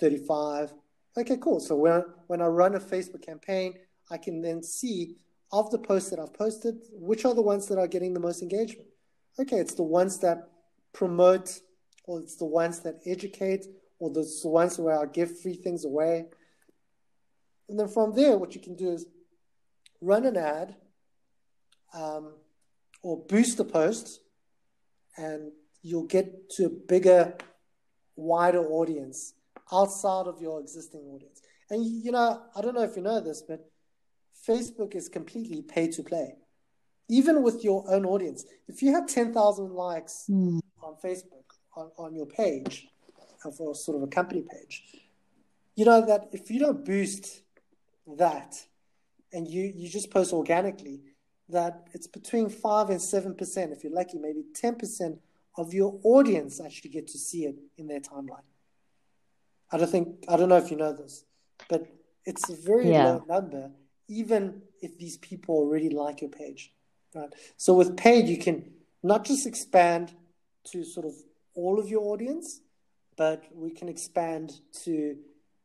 35. Okay, cool. So when, when I run a Facebook campaign, I can then see of the posts that I've posted, which are the ones that are getting the most engagement. Okay, it's the ones that promote, or it's the ones that educate, or the ones where I give free things away. And then from there, what you can do is run an ad um, or boost a post, and you'll get to a bigger, wider audience outside of your existing audience. And you know, I don't know if you know this, but Facebook is completely pay to play. Even with your own audience. If you have 10,000 likes mm. on Facebook, on, on your page, uh, for sort of a company page, you know that if you don't boost that and you, you just post organically, that it's between 5 and 7%, if you're lucky, maybe 10% of your audience actually get to see it in their timeline. I don't think I don't know if you know this, but it's a very yeah. low number, even if these people already like your page. Right. So with paid, you can not just expand to sort of all of your audience, but we can expand to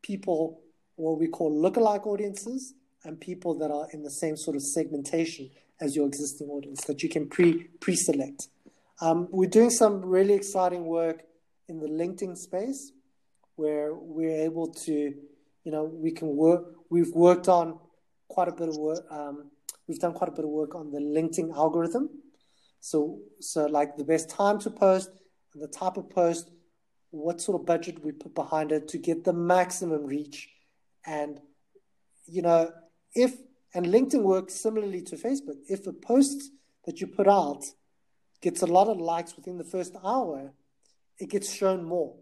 people what we call lookalike audiences and people that are in the same sort of segmentation as your existing audience that you can pre pre select. Um, we're doing some really exciting work in the LinkedIn space where we're able to, you know, we can work. We've worked on quite a bit of work. Um, we've done quite a bit of work on the LinkedIn algorithm. So, so like the best time to post, the type of post, what sort of budget we put behind it to get the maximum reach, and you know, if and LinkedIn works similarly to Facebook. If a post that you put out gets a lot of likes within the first hour, it gets shown more.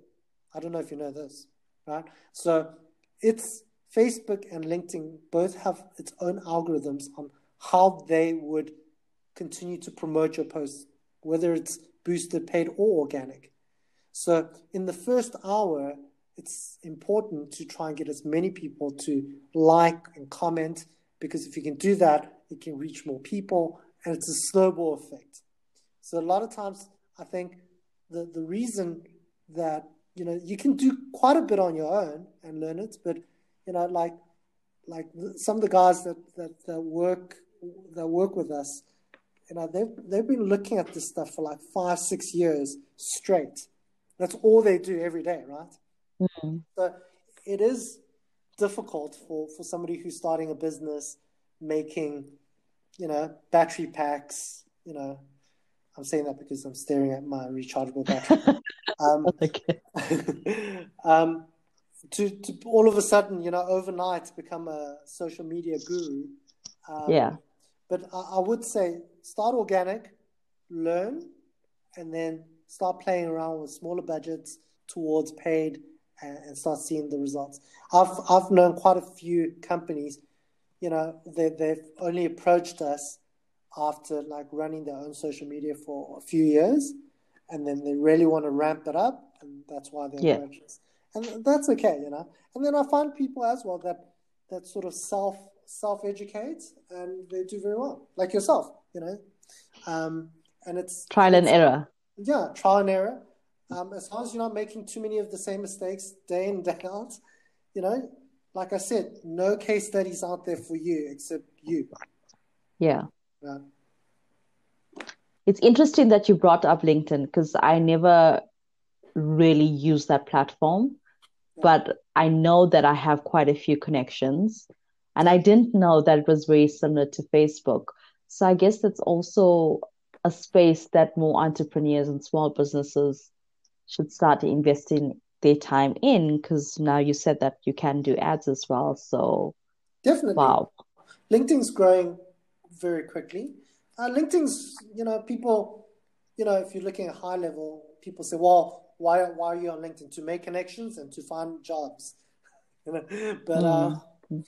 I don't know if you know this, right? So it's Facebook and LinkedIn both have its own algorithms on how they would continue to promote your posts, whether it's boosted, paid, or organic. So in the first hour, it's important to try and get as many people to like and comment because if you can do that, it can reach more people and it's a snowball effect. So a lot of times, I think the, the reason that you know you can do quite a bit on your own and learn it but you know like like some of the guys that that, that work that work with us you know they've they've been looking at this stuff for like five six years straight that's all they do every day right mm-hmm. so it is difficult for for somebody who's starting a business making you know battery packs you know I'm saying that because I'm staring at my rechargeable battery. um, um, to, to all of a sudden, you know, overnight become a social media guru. Um, yeah. But I, I, would say start organic, learn, and then start playing around with smaller budgets towards paid and, and start seeing the results. I've, I've known quite a few companies, you know, they, they've only approached us after like running their own social media for a few years, and then they really want to ramp it up, and that's why they're yeah. and that's okay, you know. And then I find people as well that that sort of self self educate and they do very well, like yourself, you know. Um, and it's trial and error. Yeah, trial and error. Um, as long as you're not making too many of the same mistakes day in day out, you know, like I said, no case studies out there for you except you. Yeah. Yeah. It's interesting that you brought up LinkedIn because I never really use that platform, but I know that I have quite a few connections. And I didn't know that it was very similar to Facebook. So I guess that's also a space that more entrepreneurs and small businesses should start investing their time in because now you said that you can do ads as well. So definitely, wow, LinkedIn's growing very quickly. Uh, LinkedIn's, you know, people, you know, if you're looking at high level, people say, well, why why are you on LinkedIn to make connections and to find jobs? you know, but uh, mm. uh,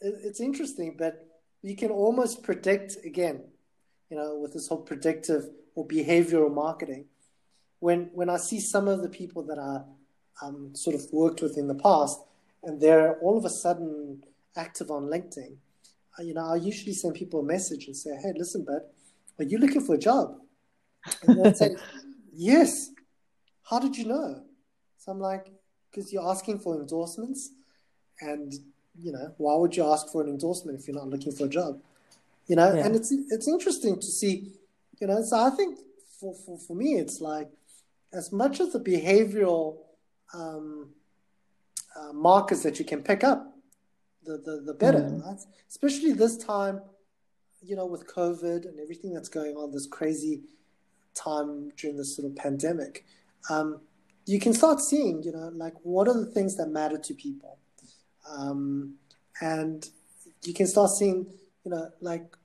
it, it's interesting. But you can almost predict again, you know, with this whole predictive or behavioral marketing. When when I see some of the people that I um, sort of worked with in the past, and they're all of a sudden active on LinkedIn, you know, I usually send people a message and say, "Hey, listen, bud, are you looking for a job?" And they say, "Yes." How did you know? So I'm like, because you're asking for endorsements, and you know, why would you ask for an endorsement if you're not looking for a job? You know, yeah. and it's it's interesting to see, you know. So I think for for, for me, it's like as much as the behavioral um, uh, markers that you can pick up, the the, the better, mm. right? Especially this time, you know, with COVID and everything that's going on, this crazy time during this sort of pandemic um, you can start seeing, you know, like what are the things that matter to people, um, and you can start seeing, you know, like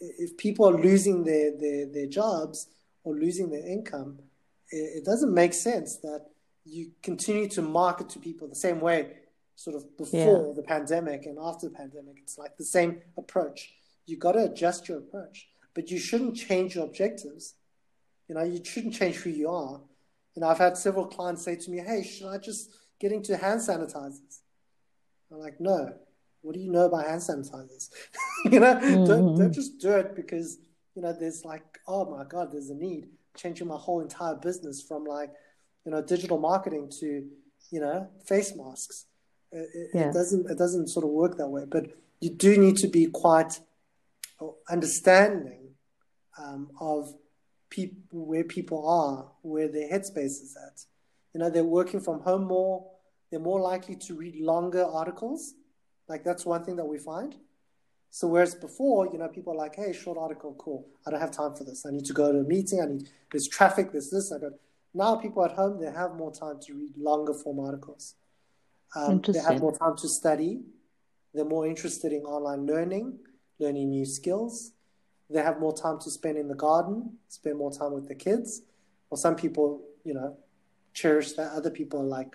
if people are losing their their, their jobs or losing their income, it, it doesn't make sense that you continue to market to people the same way, sort of before yeah. the pandemic and after the pandemic. It's like the same approach. You got to adjust your approach, but you shouldn't change your objectives. You know, you shouldn't change who you are you know, I've had several clients say to me, "Hey, should I just get into hand sanitizers?" I'm like, "No. What do you know about hand sanitizers? you know, mm-hmm. don't don't just do it because you know there's like, oh my god, there's a need changing my whole entire business from like, you know, digital marketing to you know face masks. It, yeah. it doesn't it doesn't sort of work that way. But you do need to be quite understanding um, of people where people are, where their headspace is at. You know, they're working from home more. They're more likely to read longer articles. Like that's one thing that we find. So whereas before, you know, people are like, "Hey, short article, cool. I don't have time for this. I need to go to a meeting. I need there's traffic. There's this. I got." Now people at home they have more time to read longer form articles. Um, they have more time to study. They're more interested in online learning, learning new skills they have more time to spend in the garden, spend more time with the kids. Or some people, you know, cherish that. Other people are like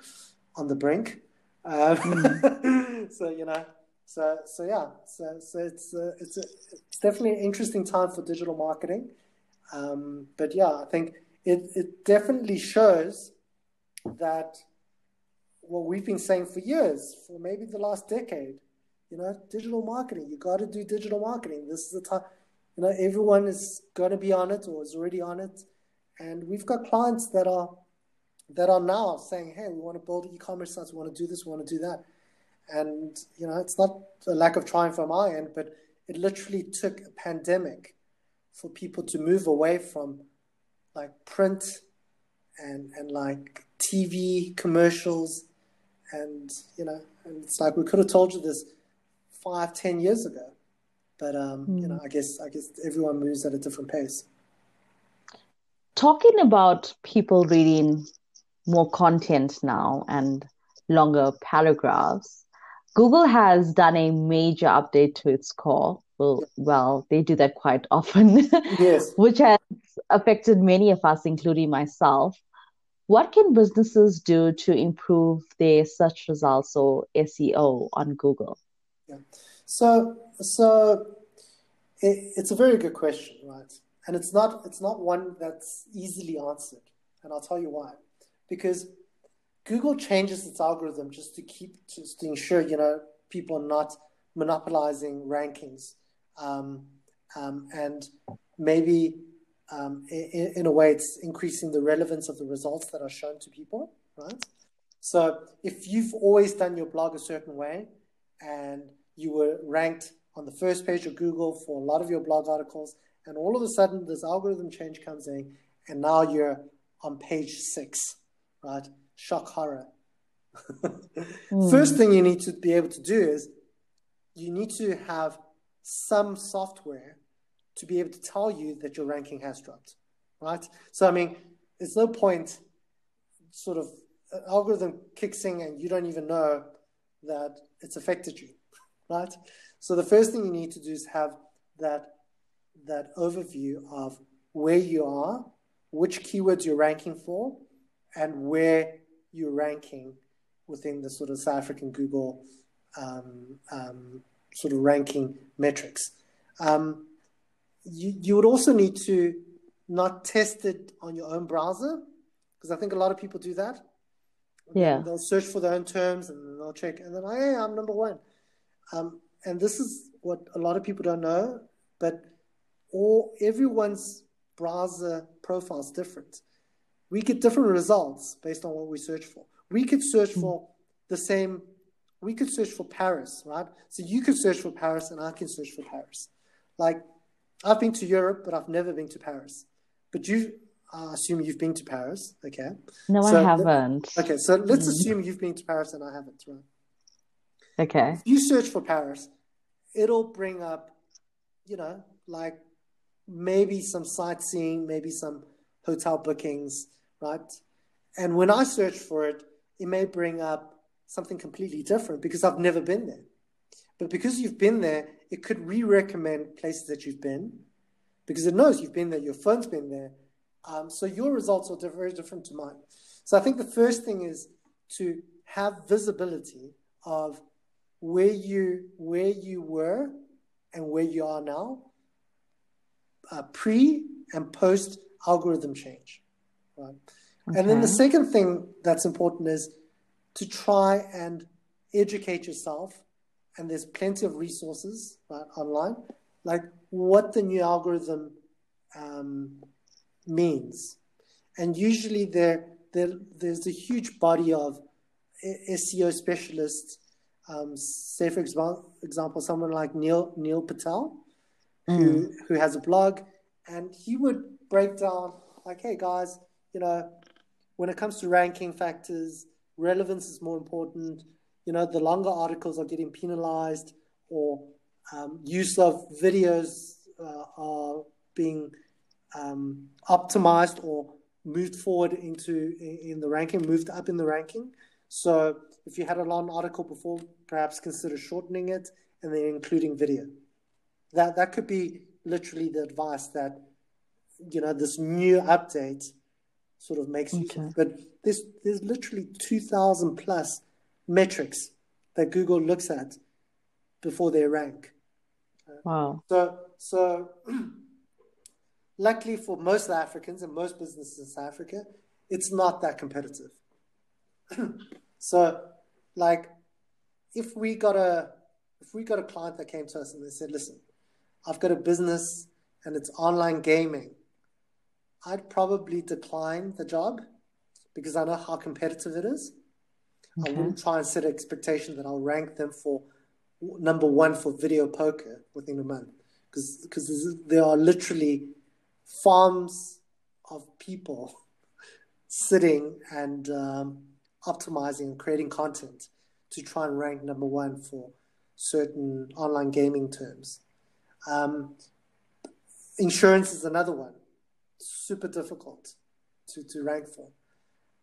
on the brink. Um, mm. so you know, so so yeah, so so it's uh, it's a, it's definitely an interesting time for digital marketing. Um, but yeah, I think it it definitely shows that what we've been saying for years, for maybe the last decade, you know, digital marketing. You got to do digital marketing. This is the time you know, everyone is going to be on it or is already on it. And we've got clients that are that are now saying, "Hey, we want to build e-commerce sites. We want to do this. We want to do that." And you know, it's not a lack of trying from our end, but it literally took a pandemic for people to move away from like print and and like TV commercials, and you know, and it's like we could have told you this five, ten years ago. But um, mm. you know, hmm. I guess I guess everyone moves at a different pace. Talking about people reading more content now and longer paragraphs, Google has done a major update to its core. Well, well, they do that quite often. Yes. which has affected many of us, including myself. What can businesses do to improve their search results or SEO on Google? Yeah. So, so it, it's a very good question, right? And it's not it's not one that's easily answered, and I'll tell you why. Because Google changes its algorithm just to keep just to ensure you know people are not monopolizing rankings, um, um, and maybe um, in, in, a way, it's increasing the relevance of the results that are shown to people, right? So if you've always done your blog a certain way and you were ranked on the first page of Google for a lot of your blog articles, and all of a sudden this algorithm change comes in, and now you're on page six, right? Shock horror. mm. First thing you need to be able to do is you need to have some software to be able to tell you that your ranking has dropped, right? So, I mean, there's no point sort of algorithm kicks in and you don't even know that it's affected you, right? So the first thing you need to do is have that that overview of where you are, which keywords you're ranking for, and where you're ranking within the sort of South African Google um, um, sort of ranking metrics. Um, you, you would also need to not test it on your own browser because I think a lot of people do that. Yeah. They'll search for their own terms and they'll check, and then, hey, I'm number one. Um, and this is what a lot of people don't know, but all everyone's browser profile is different. We get different results based on what we search for. We could search for the same, we could search for Paris, right? So you could search for Paris and I can search for Paris. Like, I've been to Europe, but I've never been to Paris. But you, I assume you've been to Paris, okay? No, so I haven't. okay, so let's mm-hmm. assume you've been to Paris and I haven't, right? Okay. If you search for Paris, it'll bring up, you know, like maybe some sightseeing, maybe some hotel bookings, right? And when I search for it, it may bring up something completely different because I've never been there. But because you've been there, it could re recommend places that you've been because it knows you've been there, your phone's been there. Um, so your results are very different to mine. So I think the first thing is to have visibility of where you where you were and where you are now, uh, pre and post algorithm change, right? Okay. And then the second thing that's important is to try and educate yourself. And there's plenty of resources right, online, like what the new algorithm um, means. And usually there, there, there's a huge body of SEO specialists. Um, say, for example, someone like Neil Neil Patel, mm. who who has a blog, and he would break down like, "Hey guys, you know, when it comes to ranking factors, relevance is more important. You know, the longer articles are getting penalized, or um, use of videos uh, are being um, optimized or moved forward into in the ranking, moved up in the ranking. So if you had a long article before, perhaps consider shortening it and then including video. That that could be literally the advice that you know this new update sort of makes okay. you. But there's there's literally two thousand plus metrics that Google looks at before they rank. Uh, wow. So so luckily for most Africans and most businesses in South Africa, it's not that competitive. so like if we got a if we got a client that came to us and they said, listen, I've got a business and it's online gaming I'd probably decline the job because I know how competitive it is. Okay. I wouldn't try and set an expectation that I'll rank them for number one for video poker within a month because because there are literally farms of people sitting and um, optimizing and creating content to try and rank number one for certain online gaming terms. Um, insurance is another one super difficult to, to rank for.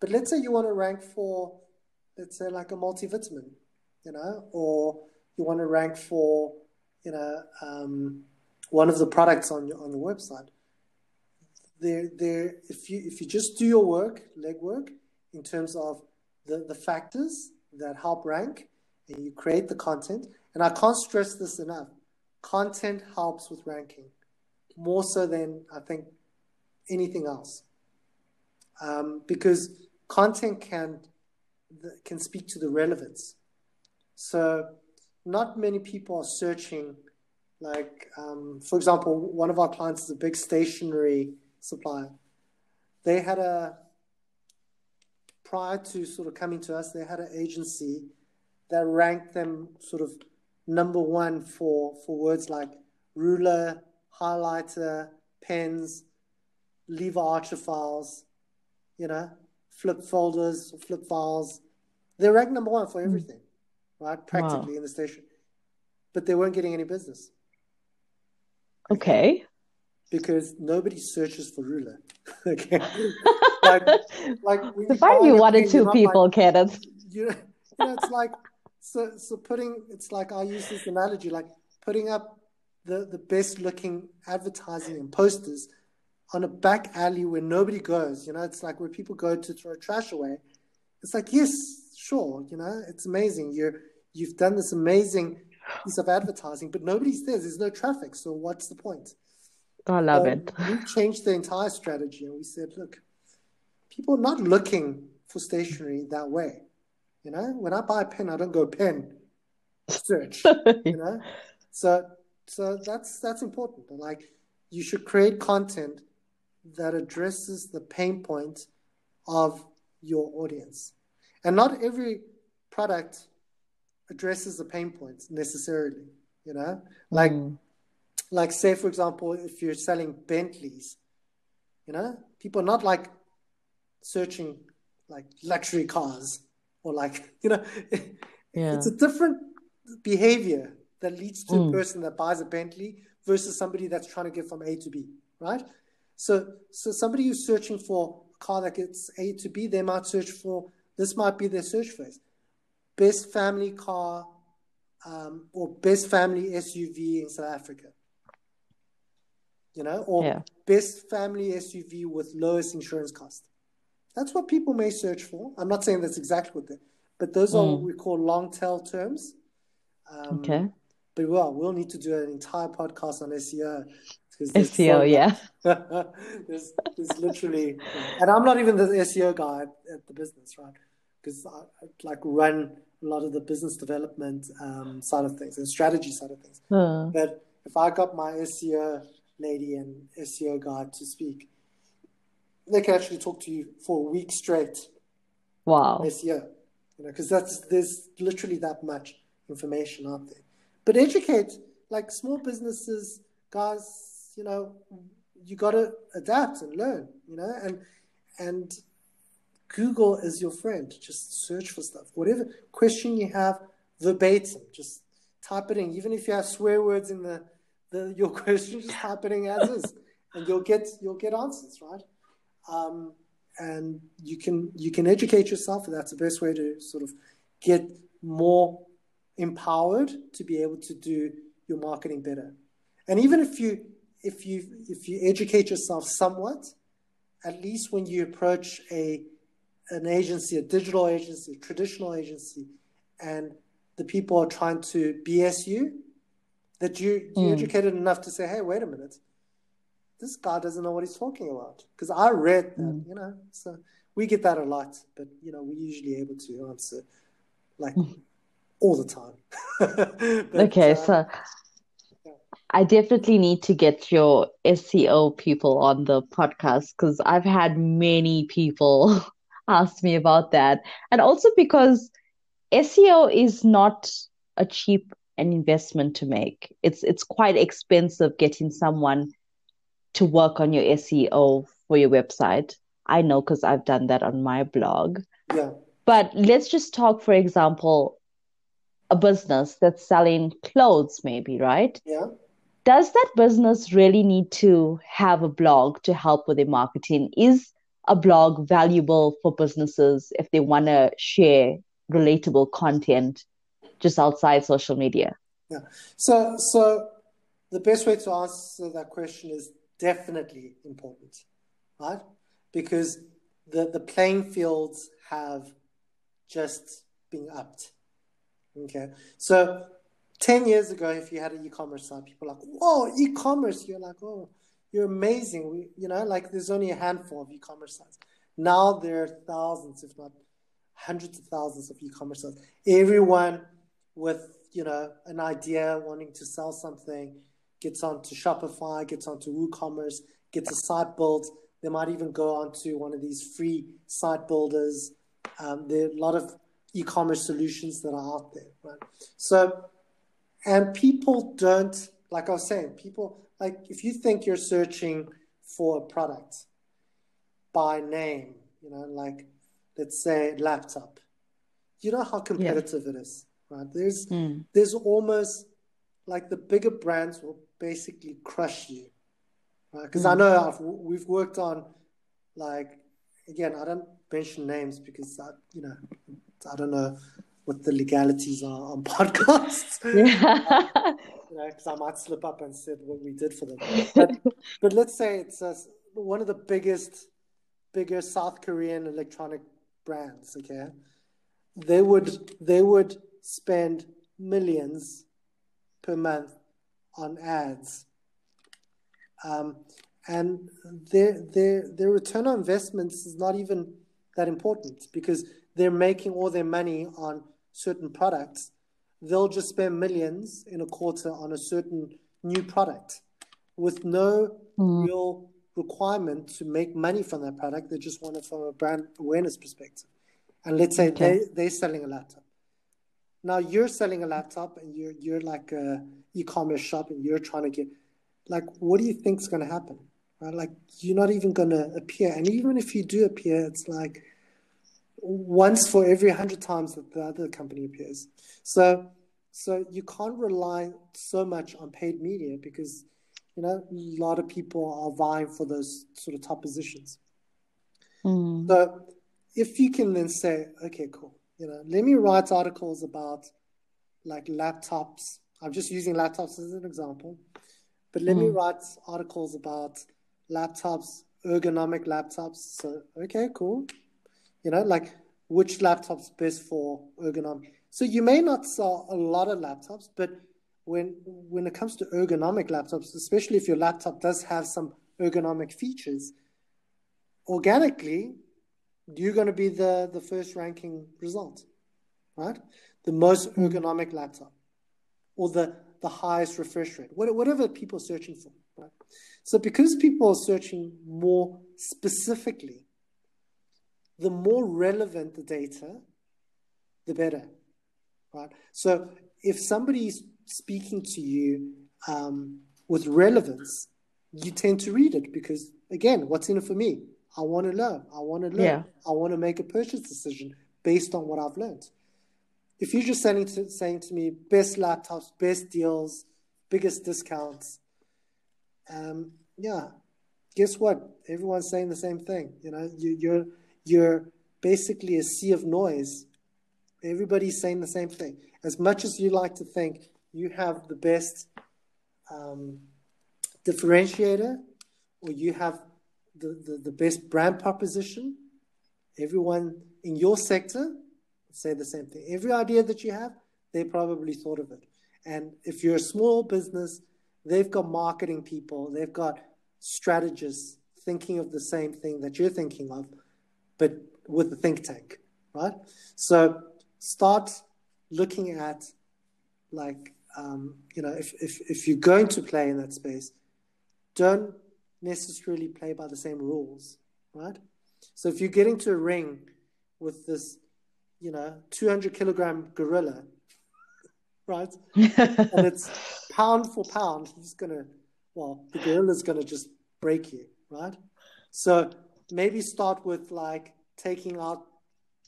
But let's say you want to rank for, let's say, like a multivitamin, you know, or you want to rank for, you know, um, one of the products on your on the website. There, there. If you if you just do your work, legwork, in terms of the the factors that help rank, and you create the content. And I can't stress this enough. Content helps with ranking more so than I think anything else. Um, because content can can speak to the relevance. So not many people are searching like um, for example one of our clients is a big stationery supplier. They had a prior to sort of coming to us, they had an agency that ranked them sort of number one for for words like ruler, highlighter, pens, lever archer files, you know, flip folders, flip files. They're ranked number one for hmm. everything, right? Practically wow. in the station. But they weren't getting any business. Okay. Because nobody searches for ruler. okay. like, like if knew one or two people, like, Kenneth. You know, you know, it's like so so putting it's like I use this analogy, like putting up the, the best looking advertising and posters on a back alley where nobody goes. You know, it's like where people go to throw trash away. It's like, yes, sure, you know, it's amazing. You're you've done this amazing piece of advertising, but nobody's there. There's no traffic. So what's the point? I love um, it. We changed the entire strategy and we said, look, people are not looking for stationery that way. You know, when I buy a pen, I don't go pen search. you know, so so that's that's important. Like you should create content that addresses the pain point of your audience. And not every product addresses the pain points necessarily, you know? Like mm. like say for example, if you're selling Bentleys, you know, people are not like searching like luxury cars or like, you know, yeah. it's a different behavior that leads to mm. a person that buys a Bentley versus somebody that's trying to get from A to B, right? So, so somebody who's searching for a car that gets A to B, they might search for this might be their search phrase: best family car um, or best family SUV in South Africa. You know, or yeah. best family SUV with lowest insurance cost. That's what people may search for. I'm not saying that's exactly what they, but those mm. are what we call long tail terms. Um, okay. But well, we'll need to do an entire podcast on SEO SEO, so yeah. there's, there's literally, and I'm not even the SEO guy at, the business, right? Because I, I, like run a lot of the business development um, side of things and strategy side of things. Hmm. But if I got my SEO lady and SEO guy to speak, they can actually talk to you for a week straight. Wow. SEO, you know, because that's there's literally that much information out there. But educate like small businesses, guys you know, you got to adapt and learn, you know, and and Google is your friend. Just search for stuff. Whatever question you have, verbatim, just type it in. Even if you have swear words in the, the your question, just in as is, and you'll get you'll get answers, right? Um, and you can you can educate yourself, and that's the best way to sort of get more empowered to be able to do your marketing better. And even if you if you if you educate yourself somewhat, at least when you approach a an agency, a digital agency, a traditional agency, and the people are trying to BS you, that you you're mm. educated enough to say, hey, wait a minute, this guy doesn't know what he's talking about. Because I read that, mm. you know. So we get that a lot, but you know, we're usually able to answer like hmm. all the time. but, okay, uh, so I definitely need to get your SEO people on the podcast because I've had many people ask me about that. And also because SEO is not a cheap an investment to make. It's it's quite expensive getting someone to work on your SEO for your website. I know because I've done that on my blog. Yeah. But let's just talk, for example, a business that's selling clothes, maybe, right? Yeah does that business really need to have a blog to help with their marketing? Is a blog valuable for businesses if they want to share relatable content just outside social media? Yeah. So, so the best way to answer that question is definitely important, right? Because the, the playing fields have just been upped. Okay. So 10 years ago, if you had an e-commerce site, people are like, whoa, e-commerce. You're like, oh, you're amazing. We, you know, like there's only a handful of e-commerce sites. Now there are thousands, if not hundreds of thousands of e-commerce sites. Everyone with, you know, an idea wanting to sell something gets onto Shopify, gets onto WooCommerce, gets a site built. They might even go onto one of these free site builders. Um, there are a lot of e-commerce solutions that are out there, right? So, and people don't, like I was saying, people like if you think you're searching for a product by name, you know, like let's say laptop, you know how competitive yeah. it is, right? There's mm. there's almost like the bigger brands will basically crush you, right? Because mm. I know I've, we've worked on like again, I don't mention names because I, you know, I don't know what the legalities are on podcasts. Yeah. you know, because I might slip up and said what we did for them. But, but let's say it's a, one of the biggest, bigger South Korean electronic brands. Okay, they would they would spend millions per month on ads. Um, and their their their return on investments is not even that important because they're making all their money on certain products. They'll just spend millions in a quarter on a certain new product with no mm. real requirement to make money from that product. They just want it from a brand awareness perspective. And let's say okay. they, they're selling a laptop. Now you're selling a laptop and you're you're like a e-commerce shop and you're trying to get like what do you think is going to happen? Right? Like you're not even going to appear, and even if you do appear, it's like once for every hundred times that the other company appears. So so you can't rely so much on paid media because you know a lot of people are vying for those sort of top positions. Mm. So if you can then say, okay, cool, you know, let me write articles about like laptops. I'm just using laptops as an example, but let mm. me write articles about laptops, ergonomic laptops. So, okay, cool. You know, like which laptop's best for ergonomic. So you may not sell a lot of laptops, but when when it comes to ergonomic laptops, especially if your laptop does have some ergonomic features, organically you're going to be the, the first ranking result, right? The most hmm. ergonomic laptop or the, the highest refresh rate, whatever people are searching for, right? So because people are searching more specifically, the more relevant the data, the better, right? So if somebody's speaking to you um, with relevance, you tend to read it because, again, what's in it for me? I want to learn. I want to learn. Yeah. I want to make a purchase decision based on what I've learned. If you're just saying to, saying to me, best laptops, best deals, biggest discounts, um, yeah, guess what? Everyone's saying the same thing. You know, you, you're you're basically a sea of noise. Everybody's saying the same thing. As much as you like to think you have the best um, differentiator, or you have the, the, the best brand proposition. Everyone in your sector say the same thing. Every idea that you have, they probably thought of it. And if you're a small business, they've got marketing people, they've got strategists thinking of the same thing that you're thinking of, but with the think tank, right? So start looking at like um, you know if, if if you're going to play in that space, don't necessarily play by the same rules, right? So if you get into a ring with this, you know, 200 kilogram gorilla, right? and it's pound for pound, he's going to, well, the gorilla's going to just break you, right? So maybe start with like taking out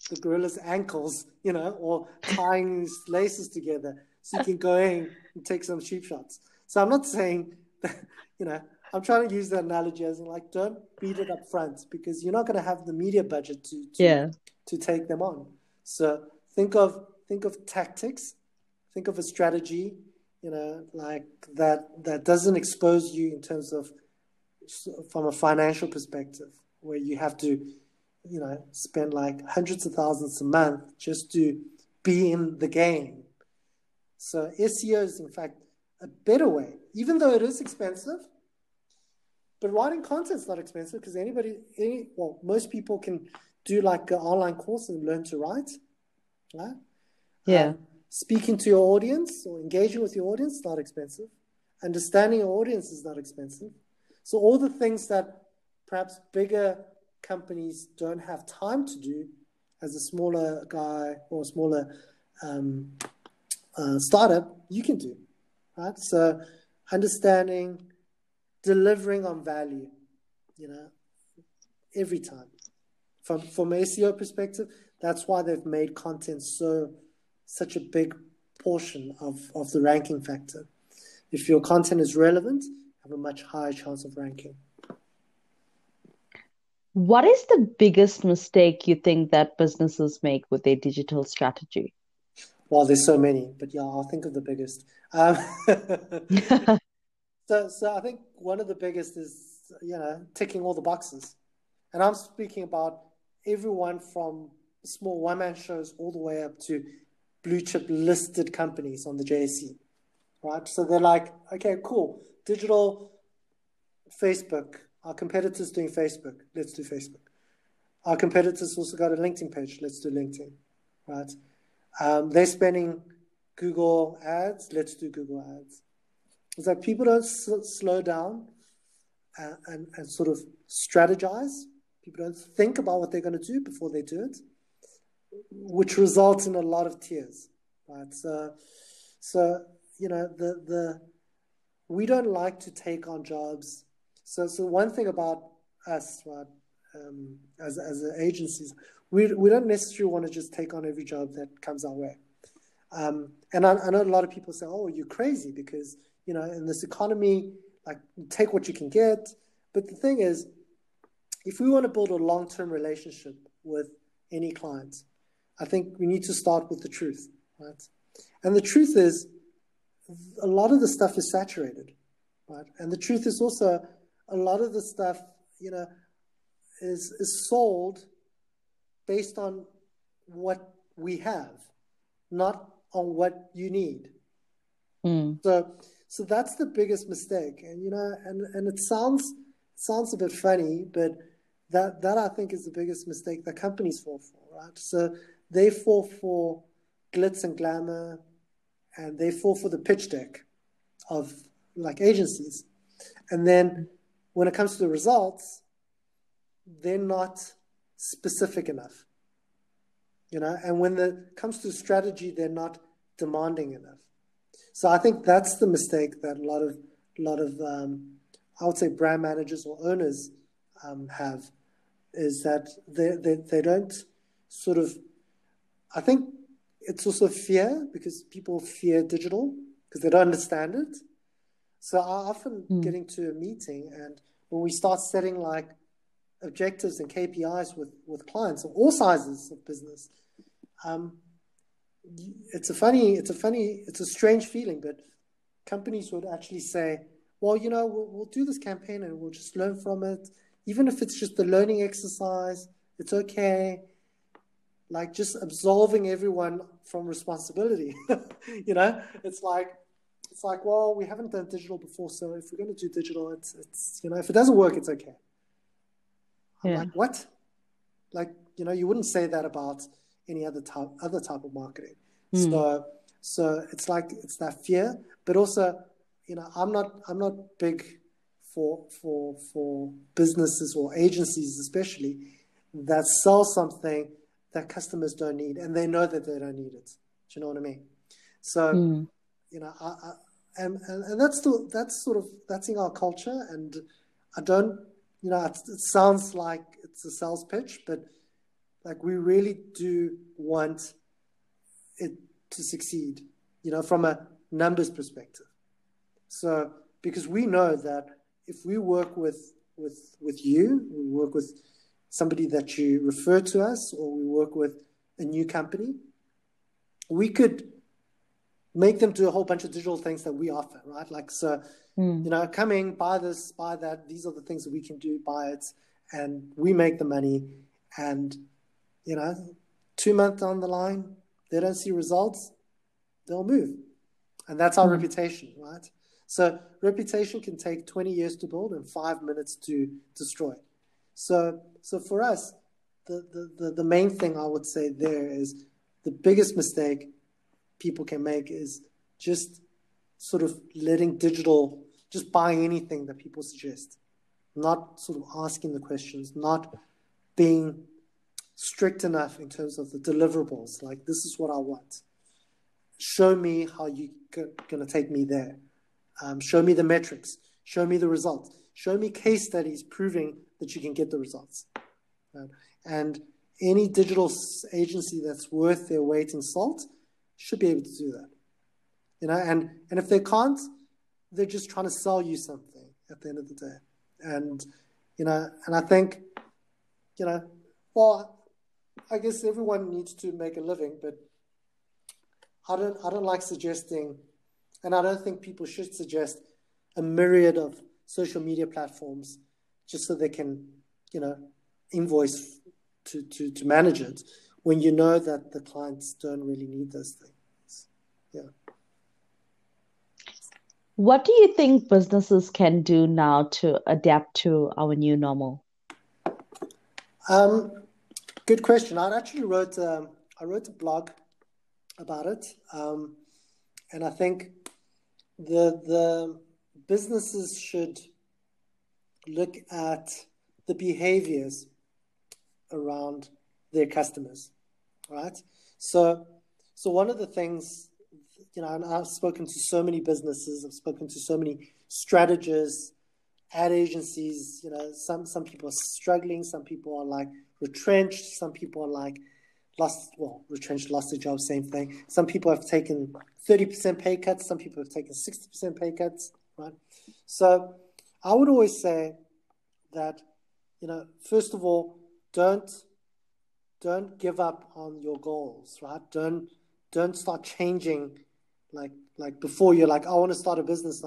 the gorilla's ankles, you know, or tying his laces together so you can go in and take some cheap shots. So I'm not saying that, you know, I'm trying to use that analogy as in like don't beat it up front because you're not going to have the media budget to, to yeah to take them on. So think of think of tactics, think of a strategy, you know, like that that doesn't expose you in terms of from a financial perspective where you have to you know spend like hundreds of thousands a month just to be in the game. So SEO is in fact a better way, even though it is expensive but writing content is not expensive because anybody, any, well, most people can do like an online course and learn to write. Right? Yeah. Um, speaking to your audience or engaging with your audience is not expensive. Understanding your audience is not expensive. So all the things that perhaps bigger companies don't have time to do as a smaller guy or smaller um, uh, startup, you can do, right? So understanding, delivering on value, you know, every time. From from SEO perspective, that's why they've made content so such a big portion of, of the ranking factor. If your content is relevant, have a much higher chance of ranking. What is the biggest mistake you think that businesses make with their digital strategy? Well, there's so many, but yeah, I'll think of the biggest. Um, so, so I think one of the biggest is you know ticking all the boxes, and I'm speaking about everyone from small one-man shows all the way up to blue chip listed companies on the JSE, right? So they're like, okay, cool, digital, Facebook. Our competitors doing Facebook. Let's do Facebook. Our competitors also got a LinkedIn page. Let's do LinkedIn, right? Um, they're spending Google ads. Let's do Google ads. It's like people don't slow down and, and, and sort of strategize. People don't think about what they're going to do before they do it, which results in a lot of tears. Right. So, so you know the the we don't like to take on jobs. So so one thing about us, right, um, as as agencies, we we don't necessarily want to just take on every job that comes our way. Um, and I, I know a lot of people say, "Oh, you're crazy," because you know in this economy, like take what you can get. But the thing is, if we want to build a long-term relationship with any client, I think we need to start with the truth, right? And the truth is, a lot of the stuff is saturated, right? And the truth is also, a lot of the stuff, you know, is is sold based on what we have, not on what you need. Mm. So, so that's the biggest mistake. And you know, and and it sounds sounds a bit funny, but that that I think is the biggest mistake that companies fall for, right? So they fall for glitz and glamour, and they fall for the pitch deck of like agencies, and then when it comes to the results, they're not specific enough, you know. And when it comes to strategy, they're not demanding enough. So I think that's the mistake that a lot of a lot of um, I would say brand managers or owners um, have is that they, they, they don't sort of, I think it's also fear because people fear digital because they don't understand it. So I often mm. get into a meeting and when we start setting like objectives and KPIs with, with clients of all sizes of business, um, it's a funny, it's a funny, it's a strange feeling, but companies would actually say, well, you know, we'll, we'll do this campaign and we'll just learn from it even if it's just a learning exercise, it's okay. Like just absolving everyone from responsibility. you know, it's like it's like, well, we haven't done digital before, so if we're going to do digital, it's it's you know, if it doesn't work, it's okay. I'm yeah. like, what? Like, you know, you wouldn't say that about any other type other type of marketing. Mm. So so it's like it's that fear, but also, you know, I'm not I'm not big for for for businesses or agencies especially that sell something that customers don't need and they know that they don't need it. Do you know what I mean? So mm. You know, I, I, and, and and that's the, that's sort of that's in our culture, and I don't you know it, it sounds like it's a sales pitch, but like we really do want it to succeed, you know, from a numbers perspective. So because we know that if we work with with with you, we work with somebody that you refer to us, or we work with a new company, we could make them do a whole bunch of digital things that we offer, right? Like so, mm. you know, coming buy this, buy that. These are the things that we can do. Buy it, and we make the money. And you know, two months down the line, they don't see results, they'll move, and that's our mm. reputation, right? So reputation can take 20 years to build and five minutes to destroy. So, so for us, the, the, the, the main thing I would say there is the biggest mistake people can make is just sort of letting digital, just buying anything that people suggest. not sort of asking the questions, not being strict enough in terms of the deliverables. Like, this is what I want. Show me how you're going to take me there. Um, show me the metrics. Show me the results. Show me case studies proving that you can get the results. Right? And any digital agency that's worth their weight in salt should be able to do that. You know, and, and if they can't, they're just trying to sell you something at the end of the day. And, you know, and I think, you know, well, I guess everyone needs to make a living, but I don't, I don't like suggesting, and I don't think people should suggest a myriad of social media platforms just so they can, you know, invoice to, to, to manage it when you know that the clients don't really need those things. Yeah. What do you think businesses can do now to adapt to our new normal? Um, good question. I actually wrote um, I wrote a blog about it, um, and I think the the businesses should look at the behaviors around their customers, right? So, so one of the things you know, and I've spoken to so many businesses, I've spoken to so many strategists, ad agencies. You know, some some people are struggling, some people are like retrenched, some people are like lost. Well, retrenched, lost their job, same thing. Some people have taken thirty percent pay cuts, some people have taken sixty percent pay cuts. Right. So, I would always say that, you know, first of all, don't don't give up on your goals. Right. Don't don't start changing like like before, you're like, I want to start a business.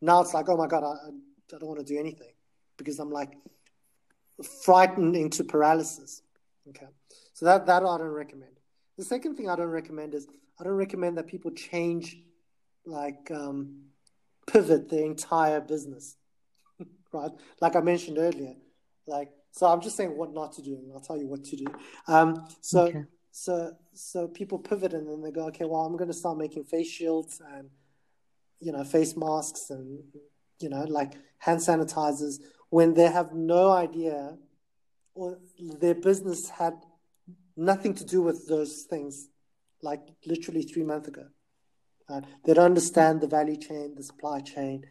Now it's like, oh my god, I, I don't want to do anything because I'm like frightened into paralysis. Okay, so that that I don't recommend. The second thing I don't recommend is I don't recommend that people change, like um, pivot their entire business, right? Like I mentioned earlier, like so I'm just saying what not to do, and I'll tell you what to do. Um, so okay. So so people pivot and then they go, okay, well, I'm going to start making face shields and you know face masks and you know like hand sanitizers when they have no idea or their business had nothing to do with those things like literally three months ago. Uh, they don't understand the value chain, the supply chain,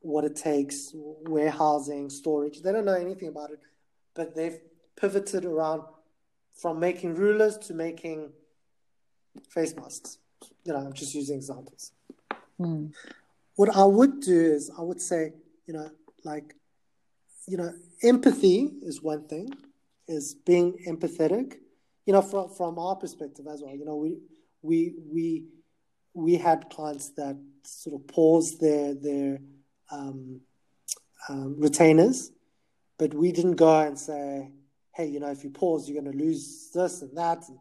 what it takes, warehousing, storage. They don't know anything about it, but they've pivoted around from making rulers to making face masks. You know, I'm just using examples. Mm. What I would do is I would say, you know, like, you know, empathy is one thing, is being empathetic. You know, from from our perspective as well. You know, we we we we had clients that sort of paused their their um, um, retainers, but we didn't go and say, hey, you know, if you pause, you're going to lose this and that, and,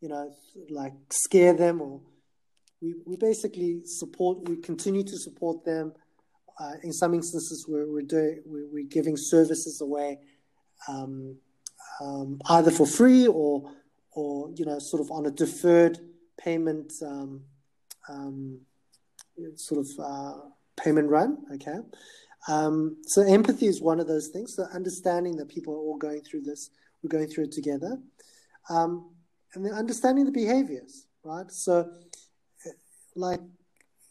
you know, like scare them or we, we basically support, we continue to support them. Uh, in some instances, we're, we're, doing, we're, we're giving services away um, um, either for free or, or, you know, sort of on a deferred payment um, um sort of uh, payment run, okay? Um, so empathy is one of those things. So understanding that people are all going through this, we're going through it together, um, and then understanding the behaviors, right? So, like,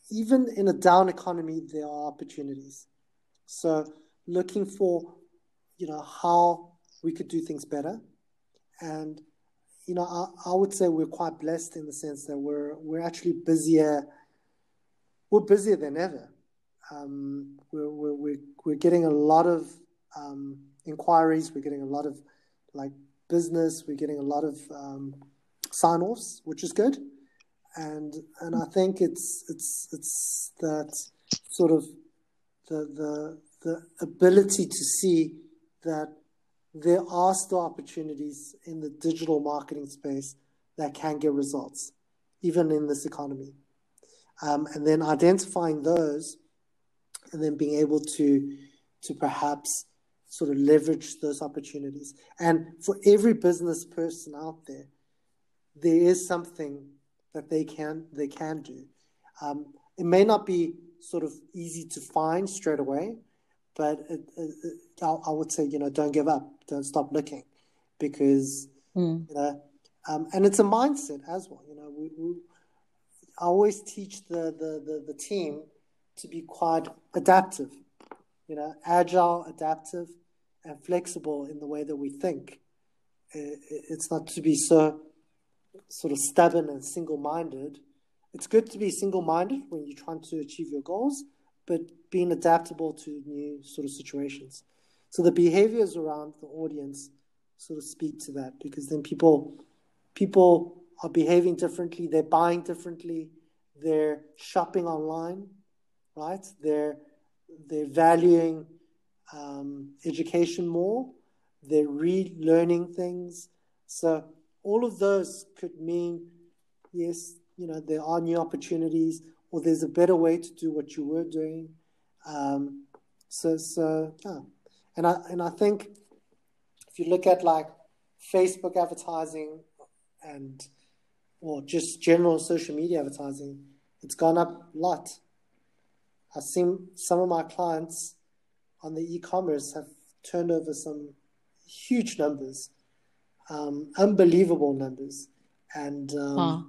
even in a down economy, there are opportunities. So, looking for, you know, how we could do things better, and you know, I, I would say we're quite blessed in the sense that we're we're actually busier. We're busier than ever um, we're, we're, we're getting a lot of um, inquiries. We're getting a lot of like business. We're getting a lot of um, sign-offs, which is good. And and I think it's it's it's that sort of the the the ability to see that there are still opportunities in the digital marketing space that can get results, even in this economy. Um, and then identifying those and then being able to to perhaps sort of leverage those opportunities. And for every business person out there, there is something that they can they can do. Um, it may not be sort of easy to find straight away, but it, it, it, I, I, would say you know don't give up, don't stop looking, because mm. you know, um, and it's a mindset as well. You know, we, we I always teach the, the, the, the team to be quite adaptive, you know, agile, adaptive, and flexible in the way that we think. It's not to be so sort of stubborn and single minded. It's good to be single minded when you're trying to achieve your goals, but being adaptable to new sort of situations. So the behaviors around the audience sort of speak to that because then people people are behaving differently, they're buying differently, they're shopping online, right? They're they're valuing um, education more, they're relearning things. So all of those could mean, yes, you know, there are new opportunities, or there's a better way to do what you were doing. Um, so, so yeah. and I and I think if you look at like Facebook advertising and or just general social media advertising, it's gone up a lot. I've seen some of my clients on the e-commerce have turned over some huge numbers, um, unbelievable numbers, and um, huh.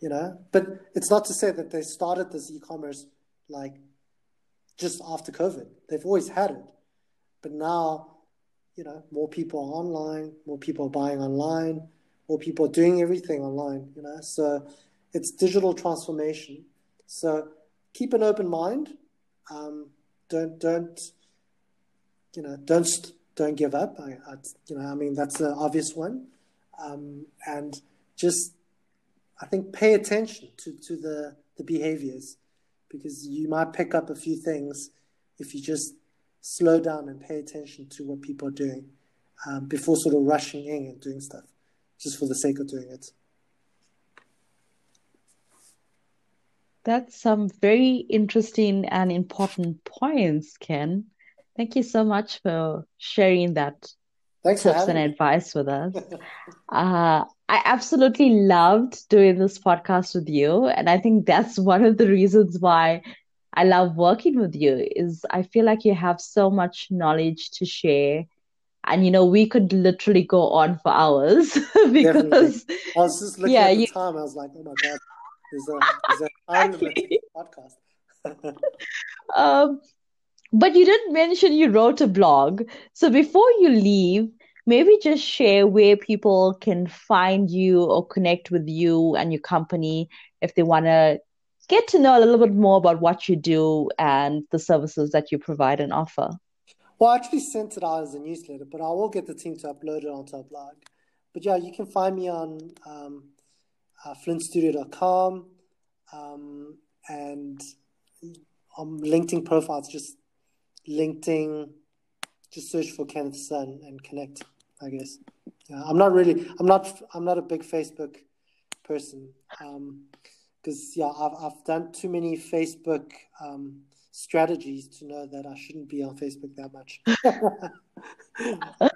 you know. But it's not to say that they started this e-commerce like just after COVID. They've always had it, but now, you know, more people are online, more people are buying online more people are doing everything online, you know. So it's digital transformation. So keep an open mind. Um, don't don't you know don't don't give up. I, I you know I mean that's the obvious one, um, and just I think pay attention to to the the behaviors because you might pick up a few things if you just slow down and pay attention to what people are doing um, before sort of rushing in and doing stuff just for the sake of doing it. That's some very interesting and important points, Ken. Thank you so much for sharing that Thanks tips and advice with us. uh, I absolutely loved doing this podcast with you, and I think that's one of the reasons why I love working with you. Is I feel like you have so much knowledge to share, and you know we could literally go on for hours because Definitely. I was just looking yeah, at the you... time. I was like, oh my god, there's a there's a podcast. um, but you didn't mention you wrote a blog. So before you leave, maybe just share where people can find you or connect with you and your company if they want to get to know a little bit more about what you do and the services that you provide and offer. Well, I actually sent it out as a newsletter, but I will get the team to upload it onto our blog. But yeah, you can find me on um, uh, flintstudio.com um, and on LinkedIn profiles, just LinkedIn, just search for Kenneth Sun and connect, I guess. I'm not really, I'm not, I'm not a big Facebook person. because um, yeah, I've, I've done too many Facebook um, strategies to know that I shouldn't be on Facebook that much.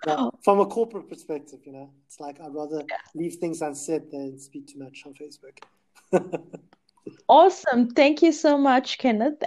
Oh. from a corporate perspective, you know, it's like I'd rather leave things unsaid than speak too much on Facebook. awesome. Thank you so much, Kenneth.